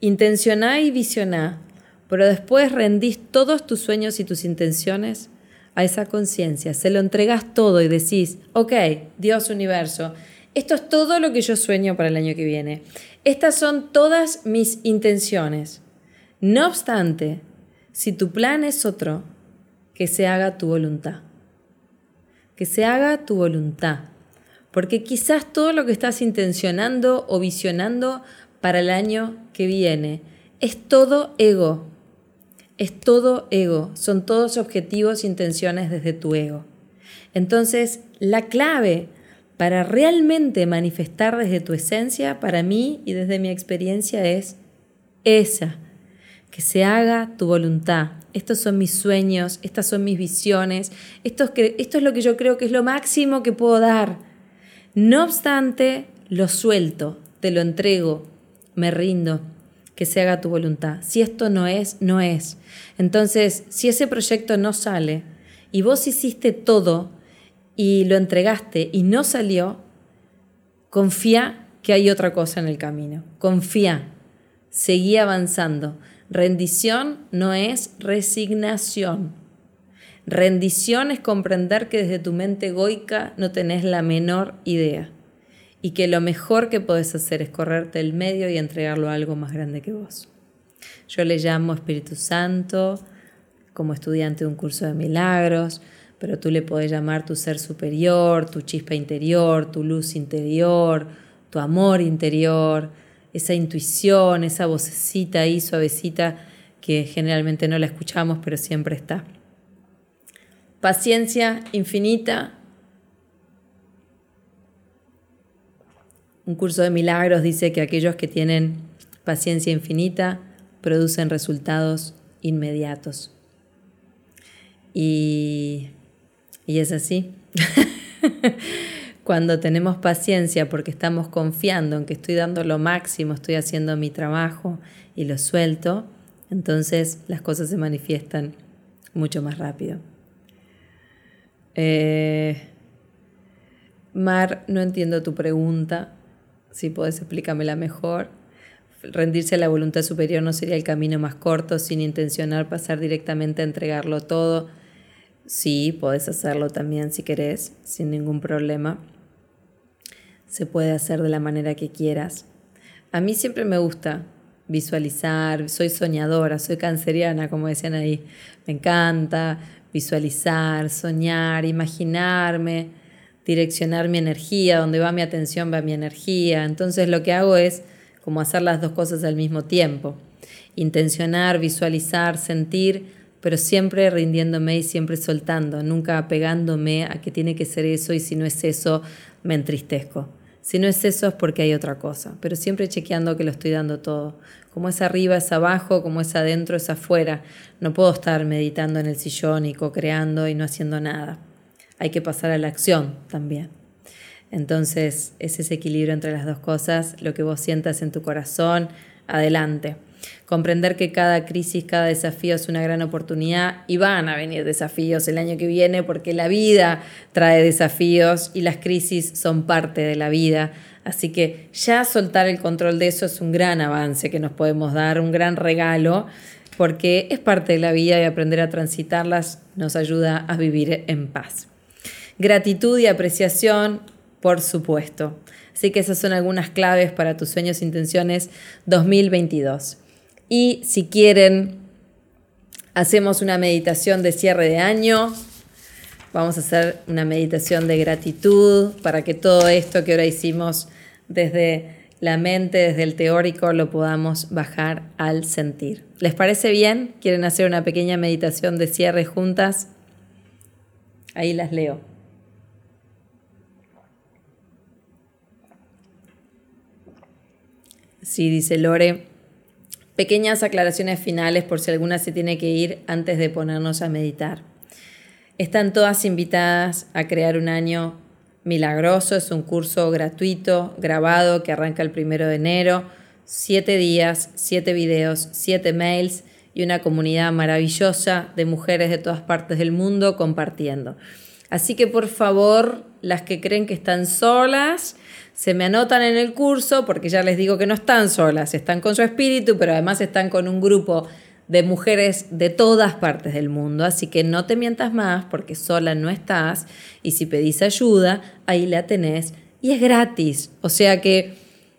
intencioná y visioná, pero después rendís todos tus sueños y tus intenciones a esa conciencia, se lo entregas todo y decís, ok, Dios universo, esto es todo lo que yo sueño para el año que viene. Estas son todas mis intenciones. No obstante, si tu plan es otro, que se haga tu voluntad. Que se haga tu voluntad. Porque quizás todo lo que estás intencionando o visionando para el año que viene es todo ego es todo ego, son todos objetivos e intenciones desde tu ego. Entonces, la clave para realmente manifestar desde tu esencia, para mí y desde mi experiencia, es esa, que se haga tu voluntad. Estos son mis sueños, estas son mis visiones, esto es, esto es lo que yo creo que es lo máximo que puedo dar. No obstante, lo suelto, te lo entrego, me rindo que se haga tu voluntad. Si esto no es, no es. Entonces, si ese proyecto no sale y vos hiciste todo y lo entregaste y no salió, confía que hay otra cosa en el camino. Confía. Seguí avanzando. Rendición no es resignación. Rendición es comprender que desde tu mente egoica no tenés la menor idea y que lo mejor que puedes hacer es correrte el medio y entregarlo a algo más grande que vos. Yo le llamo Espíritu Santo, como estudiante de un curso de milagros, pero tú le podés llamar tu ser superior, tu chispa interior, tu luz interior, tu amor interior, esa intuición, esa vocecita ahí suavecita que generalmente no la escuchamos, pero siempre está. Paciencia infinita. Un curso de milagros dice que aquellos que tienen paciencia infinita producen resultados inmediatos. Y, y es así. Cuando tenemos paciencia porque estamos confiando en que estoy dando lo máximo, estoy haciendo mi trabajo y lo suelto, entonces las cosas se manifiestan mucho más rápido. Eh, Mar, no entiendo tu pregunta. Si puedes explícamela mejor. Rendirse a la voluntad superior no sería el camino más corto sin intencionar pasar directamente a entregarlo todo. Sí, puedes hacerlo también si querés, sin ningún problema. Se puede hacer de la manera que quieras. A mí siempre me gusta visualizar, soy soñadora, soy canceriana, como decían ahí. Me encanta visualizar, soñar, imaginarme, direccionar mi energía, donde va mi atención va mi energía. Entonces lo que hago es como hacer las dos cosas al mismo tiempo. Intencionar, visualizar, sentir pero siempre rindiéndome y siempre soltando, nunca apegándome a que tiene que ser eso y si no es eso, me entristezco. Si no es eso es porque hay otra cosa, pero siempre chequeando que lo estoy dando todo. Como es arriba, es abajo, como es adentro, es afuera. No puedo estar meditando en el sillón y co-creando y no haciendo nada. Hay que pasar a la acción también. Entonces, es ese equilibrio entre las dos cosas, lo que vos sientas en tu corazón, adelante comprender que cada crisis, cada desafío es una gran oportunidad y van a venir desafíos el año que viene porque la vida trae desafíos y las crisis son parte de la vida. Así que ya soltar el control de eso es un gran avance que nos podemos dar, un gran regalo, porque es parte de la vida y aprender a transitarlas nos ayuda a vivir en paz. Gratitud y apreciación, por supuesto. Así que esas son algunas claves para tus sueños e intenciones 2022. Y si quieren, hacemos una meditación de cierre de año. Vamos a hacer una meditación de gratitud para que todo esto que ahora hicimos desde la mente, desde el teórico, lo podamos bajar al sentir. ¿Les parece bien? ¿Quieren hacer una pequeña meditación de cierre juntas? Ahí las leo. Sí, dice Lore. Pequeñas aclaraciones finales por si alguna se tiene que ir antes de ponernos a meditar. Están todas invitadas a crear un año milagroso. Es un curso gratuito, grabado, que arranca el primero de enero. Siete días, siete videos, siete mails y una comunidad maravillosa de mujeres de todas partes del mundo compartiendo. Así que por favor, las que creen que están solas, se me anotan en el curso porque ya les digo que no están solas, están con su espíritu, pero además están con un grupo de mujeres de todas partes del mundo, así que no te mientas más porque sola no estás y si pedís ayuda, ahí la tenés y es gratis, o sea que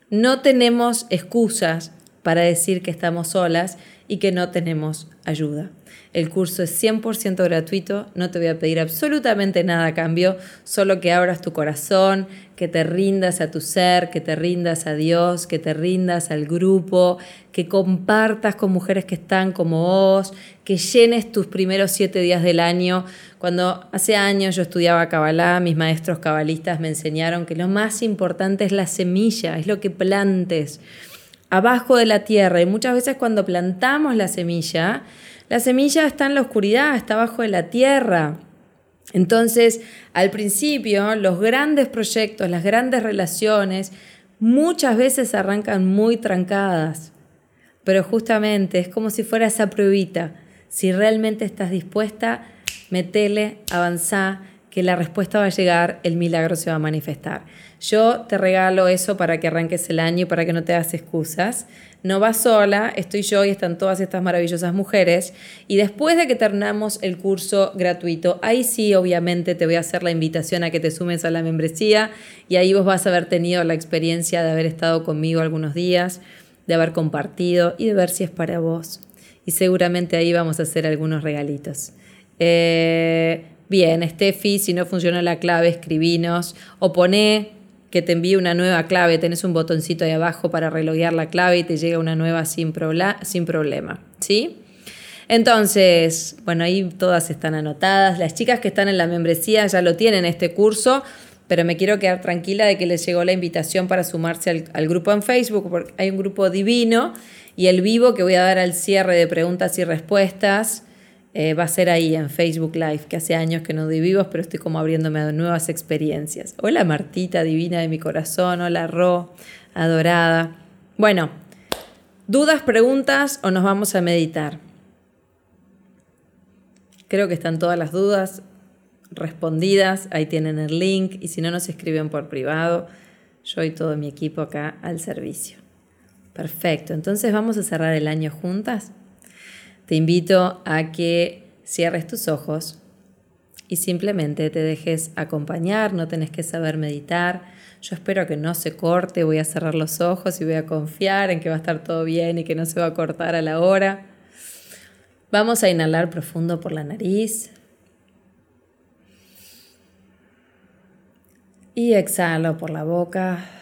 no tenemos excusas para decir que estamos solas y que no tenemos ayuda. El curso es 100% gratuito, no te voy a pedir absolutamente nada a cambio, solo que abras tu corazón, que te rindas a tu ser, que te rindas a Dios, que te rindas al grupo, que compartas con mujeres que están como vos, que llenes tus primeros siete días del año. Cuando hace años yo estudiaba Kabbalah, mis maestros cabalistas me enseñaron que lo más importante es la semilla, es lo que plantes abajo de la tierra. Y muchas veces cuando plantamos la semilla, la semilla está en la oscuridad, está abajo de la tierra. Entonces, al principio, los grandes proyectos, las grandes relaciones, muchas veces arrancan muy trancadas. Pero justamente es como si fuera esa pruebita. Si realmente estás dispuesta, metele, avanzá, que la respuesta va a llegar, el milagro se va a manifestar. Yo te regalo eso para que arranques el año y para que no te hagas excusas. No vas sola, estoy yo y están todas estas maravillosas mujeres. Y después de que terminamos el curso gratuito, ahí sí obviamente te voy a hacer la invitación a que te sumes a la membresía y ahí vos vas a haber tenido la experiencia de haber estado conmigo algunos días, de haber compartido y de ver si es para vos. y seguramente ahí vamos a hacer algunos regalitos. Eh, bien, Steffi, si no funciona la clave, escribinos o poné que te envíe una nueva clave. Tenés un botoncito ahí abajo para reloguear la clave y te llega una nueva sin, sin problema. ¿Sí? Entonces, bueno, ahí todas están anotadas. Las chicas que están en la membresía ya lo tienen este curso, pero me quiero quedar tranquila de que les llegó la invitación para sumarse al, al grupo en Facebook, porque hay un grupo divino y el vivo que voy a dar al cierre de preguntas y respuestas eh, va a ser ahí en Facebook Live, que hace años que no doy vivos, pero estoy como abriéndome a nuevas experiencias. Hola Martita, divina de mi corazón, hola Ro, adorada. Bueno, ¿dudas, preguntas o nos vamos a meditar? Creo que están todas las dudas respondidas, ahí tienen el link y si no nos escriben por privado, yo y todo mi equipo acá al servicio. Perfecto, entonces vamos a cerrar el año juntas. Te invito a que cierres tus ojos y simplemente te dejes acompañar, no tenés que saber meditar. Yo espero que no se corte, voy a cerrar los ojos y voy a confiar en que va a estar todo bien y que no se va a cortar a la hora. Vamos a inhalar profundo por la nariz. Y exhalo por la boca.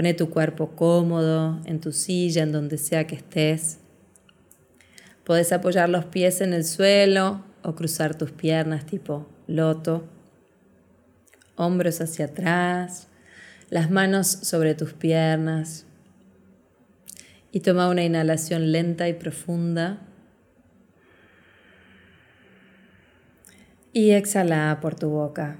Pone tu cuerpo cómodo en tu silla, en donde sea que estés. Puedes apoyar los pies en el suelo o cruzar tus piernas tipo loto. Hombros hacia atrás, las manos sobre tus piernas. Y toma una inhalación lenta y profunda. Y exhala por tu boca.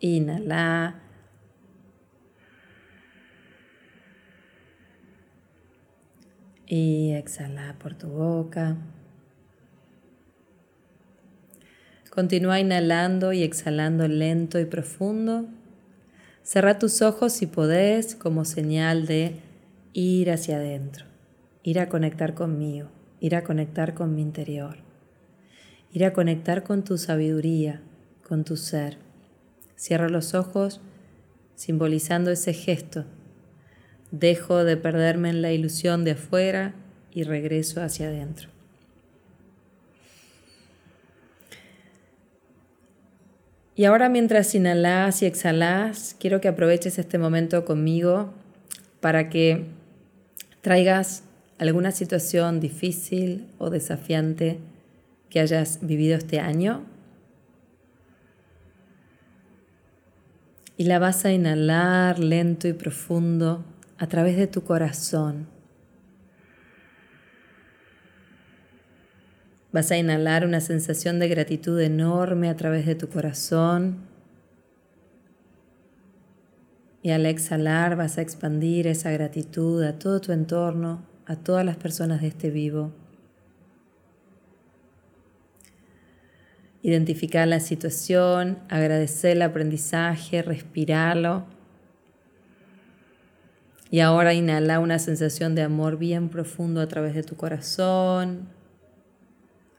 Inhala. Y exhala por tu boca. Continúa inhalando y exhalando lento y profundo. Cerra tus ojos si podés como señal de ir hacia adentro, ir a conectar conmigo, ir a conectar con mi interior, ir a conectar con tu sabiduría, con tu ser. Cierro los ojos simbolizando ese gesto. Dejo de perderme en la ilusión de afuera y regreso hacia adentro. Y ahora mientras inhalas y exhalas, quiero que aproveches este momento conmigo para que traigas alguna situación difícil o desafiante que hayas vivido este año y la vas a inhalar lento y profundo a través de tu corazón. Vas a inhalar una sensación de gratitud enorme a través de tu corazón. Y al exhalar vas a expandir esa gratitud a todo tu entorno, a todas las personas de este vivo. Identificar la situación, agradecer el aprendizaje, respirarlo. Y ahora inhala una sensación de amor bien profundo a través de tu corazón.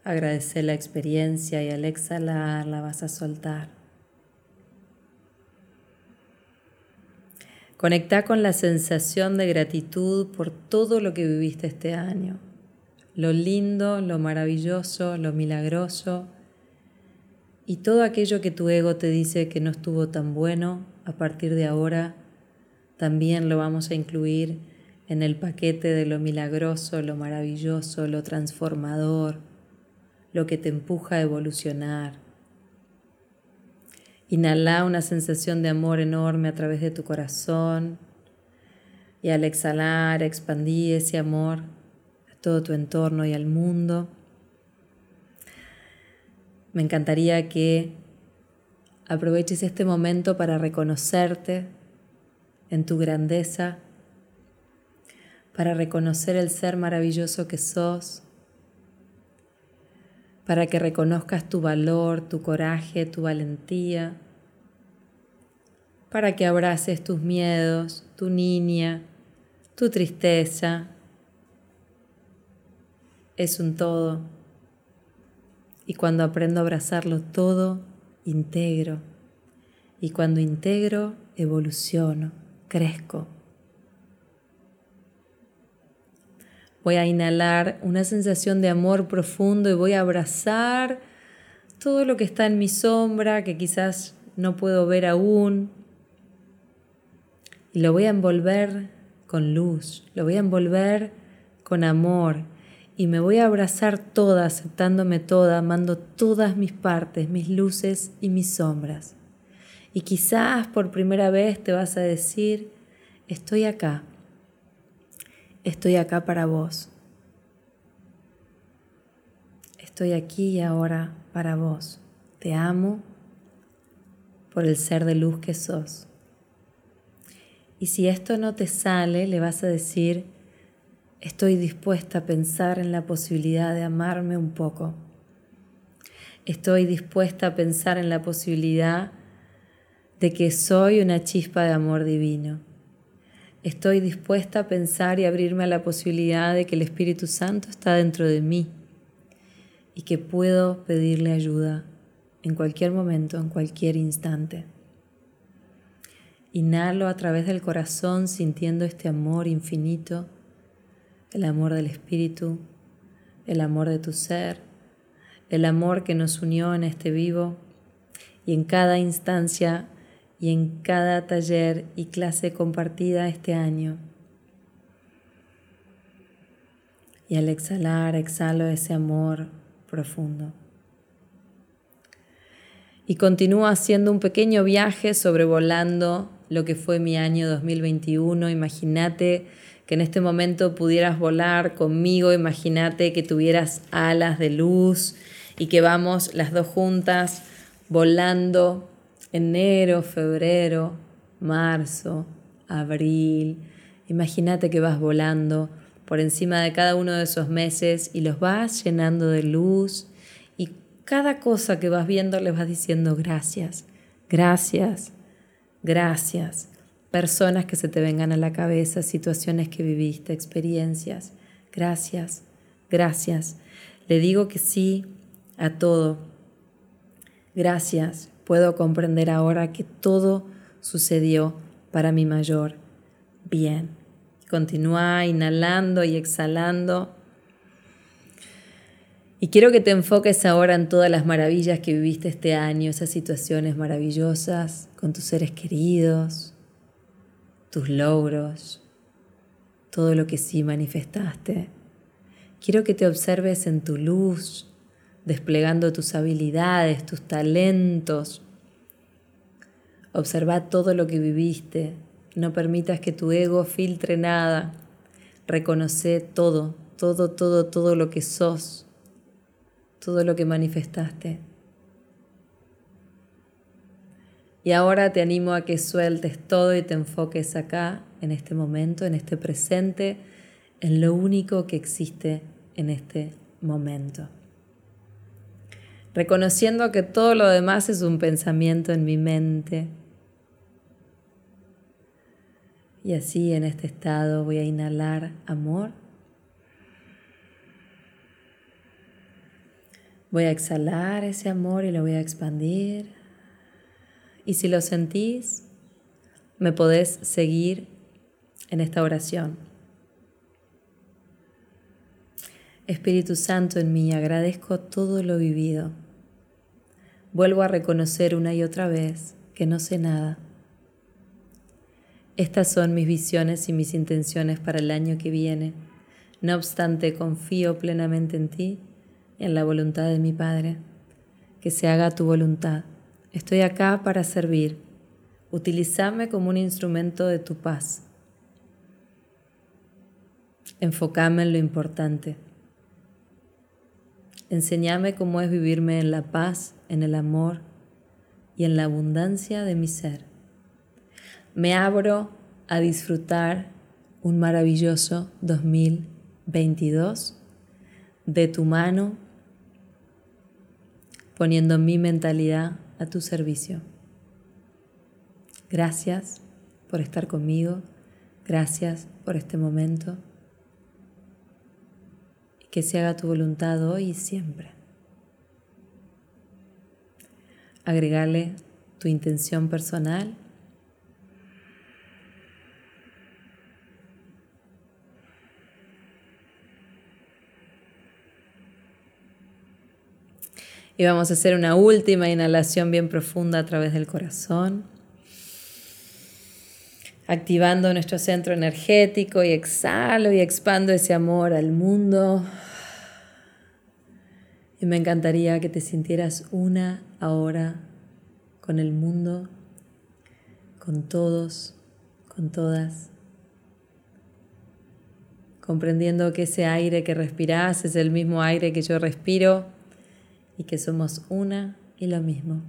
Agradecer la experiencia y al exhalar la vas a soltar. Conecta con la sensación de gratitud por todo lo que viviste este año. Lo lindo, lo maravilloso, lo milagroso y todo aquello que tu ego te dice que no estuvo tan bueno, a partir de ahora también lo vamos a incluir en el paquete de lo milagroso, lo maravilloso, lo transformador, lo que te empuja a evolucionar. Inhala una sensación de amor enorme a través de tu corazón y al exhalar expandí ese amor a todo tu entorno y al mundo. Me encantaría que aproveches este momento para reconocerte en tu grandeza, para reconocer el ser maravilloso que sos, para que reconozcas tu valor, tu coraje, tu valentía, para que abraces tus miedos, tu niña, tu tristeza. Es un todo. Y cuando aprendo a abrazarlo todo, integro. Y cuando integro, evoluciono, crezco. Voy a inhalar una sensación de amor profundo y voy a abrazar todo lo que está en mi sombra, que quizás no puedo ver aún. Y lo voy a envolver con luz, lo voy a envolver con amor y me voy a abrazar toda, aceptándome toda, amando todas mis partes, mis luces y mis sombras. Y quizás por primera vez te vas a decir, estoy acá, estoy acá para vos. Estoy aquí y ahora para vos. Te amo por el ser de luz que sos. Y si esto no te sale, le vas a decir, estoy dispuesta a pensar en la posibilidad de amarme un poco. Estoy dispuesta a pensar en la posibilidad de que soy una chispa de amor divino. Estoy dispuesta a pensar y abrirme a la posibilidad de que el Espíritu Santo está dentro de mí y que puedo pedirle ayuda en cualquier momento, en cualquier instante. Inhalo a través del corazón sintiendo este amor infinito, el amor del Espíritu, el amor de tu ser, el amor que nos unió en este vivo y en cada instancia y en cada taller y clase compartida este año. Y al exhalar, exhalo ese amor profundo. Y continúo haciendo un pequeño viaje sobrevolando lo que fue mi año 2021. Imagínate que en este momento pudieras volar conmigo, imagínate que tuvieras alas de luz y que vamos las dos juntas volando enero, febrero, marzo, abril. Imagínate que vas volando por encima de cada uno de esos meses y los vas llenando de luz y cada cosa que vas viendo les vas diciendo gracias, gracias, gracias. Personas que se te vengan a la cabeza, situaciones que viviste, experiencias. Gracias, gracias. Le digo que sí a todo. Gracias, puedo comprender ahora que todo sucedió para mi mayor bien. Continúa inhalando y exhalando. Y quiero que te enfoques ahora en todas las maravillas que viviste este año, esas situaciones maravillosas con tus seres queridos, tus logros, todo lo que sí manifestaste. Quiero que te observes en tu luz, desplegando tus habilidades, tus talentos. Observa todo lo que viviste. No permitas que tu ego filtre nada. Reconoce todo, todo, todo, todo lo que sos, todo lo que manifestaste. Y ahora te animo a que sueltes todo y te enfoques acá, en este momento, en este presente, en lo único que existe en este momento reconociendo que todo lo demás es un pensamiento en mi mente. Y así en este estado voy a inhalar amor. Voy a exhalar ese amor y lo voy a expandir. Y si lo sentís, me podés seguir en esta oración. Espíritu Santo en mí, agradezco todo lo vivido vuelvo a reconocer una y otra vez que no sé nada. Estas son mis visiones y mis intenciones para el año que viene. No obstante, confío plenamente en ti y en la voluntad de mi Padre. Que se haga tu voluntad. Estoy acá para servir. Utilízame como un instrumento de tu paz. Enfócame en lo importante. Enséñame cómo es vivirme en la paz en el amor y en la abundancia de mi ser. Me abro a disfrutar un maravilloso 2022 de tu mano, poniendo mi mentalidad a tu servicio. Gracias por estar conmigo, gracias por este momento y que se haga tu voluntad hoy y siempre. agregarle tu intención personal Y vamos a hacer una última inhalación bien profunda a través del corazón. Activando nuestro centro energético y exhalo y expando ese amor al mundo. Y me encantaría que te sintieras una ahora con el mundo, con todos, con todas comprendiendo que ese aire que respirás es el mismo aire que yo respiro y que somos una y lo mismo.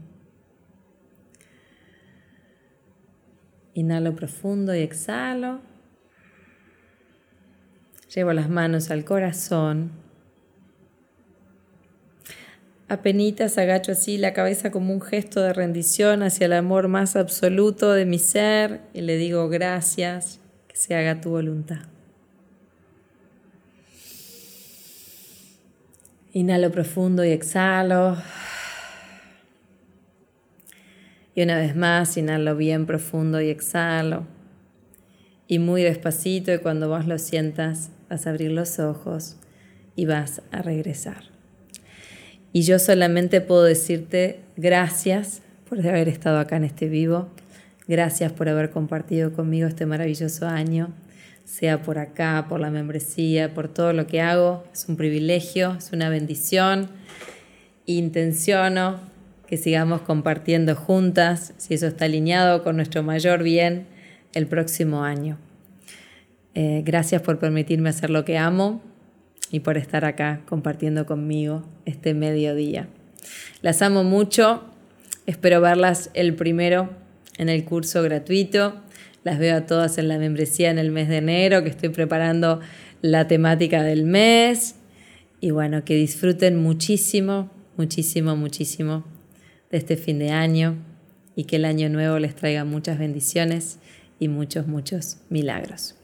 Inhalo profundo y exhalo. Llevo las manos al corazón. Apenitas agacho así la cabeza como un gesto de rendición hacia el amor más absoluto de mi ser y le digo gracias, que se haga tu voluntad. Inhalo profundo y exhalo. Y una vez más, inhalo bien profundo y exhalo. Y muy despacito y cuando vos lo sientas, vas a abrir los ojos y vas a regresar. Y yo solamente puedo decirte gracias por haber estado acá en este vivo. Gracias por haber compartido conmigo este maravilloso año sea por acá, por la membresía, por todo lo que hago. Es un privilegio, es una bendición. Intenciono que sigamos compartiendo juntas, si eso está alineado con nuestro mayor bien, el próximo año. Eh, gracias por permitirme hacer lo que amo y por estar acá compartiendo conmigo este mediodía. Las amo mucho, espero verlas el primero en el curso gratuito las veo a todas en la membresía en el mes de enero, que estoy preparando la temática del mes. Y bueno, que disfruten muchísimo, muchísimo, muchísimo de este fin de año y que el año nuevo les traiga muchas bendiciones y muchos, muchos milagros.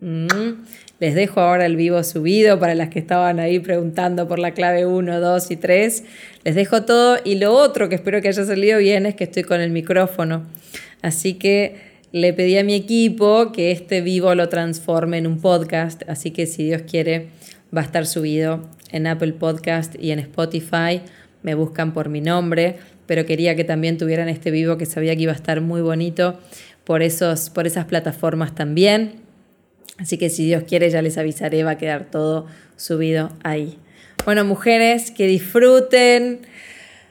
Mm. Les dejo ahora el vivo subido para las que estaban ahí preguntando por la clave 1, 2 y 3. Les dejo todo y lo otro que espero que haya salido bien es que estoy con el micrófono. Así que le pedí a mi equipo que este vivo lo transforme en un podcast, así que si Dios quiere va a estar subido en Apple Podcast y en Spotify. Me buscan por mi nombre, pero quería que también tuvieran este vivo que sabía que iba a estar muy bonito por, esos, por esas plataformas también. Así que si Dios quiere ya les avisaré, va a quedar todo subido ahí. Bueno, mujeres, que disfruten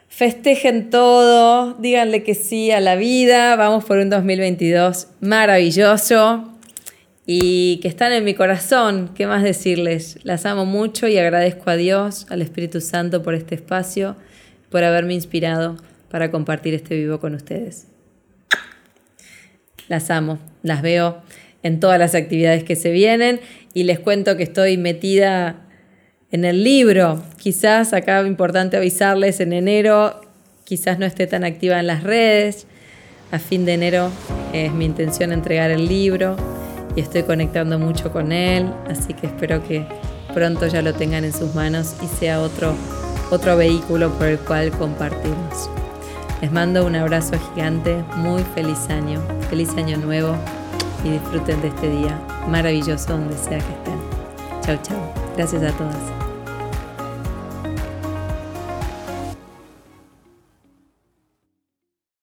Festejen todo, díganle que sí a la vida, vamos por un 2022 maravilloso y que están en mi corazón. ¿Qué más decirles? Las amo mucho y agradezco a Dios, al Espíritu Santo por este espacio, por haberme inspirado para compartir este vivo con ustedes. Las amo, las veo en todas las actividades que se vienen y les cuento que estoy metida en el libro. Quizás acá importante avisarles en enero, quizás no esté tan activa en las redes. A fin de enero es mi intención entregar el libro y estoy conectando mucho con él, así que espero que pronto ya lo tengan en sus manos y sea otro, otro vehículo por el cual compartirnos. Les mando un abrazo gigante, muy feliz año, feliz año nuevo y disfruten de este día maravilloso donde sea que estén. Chao, chao. Gracias a todas.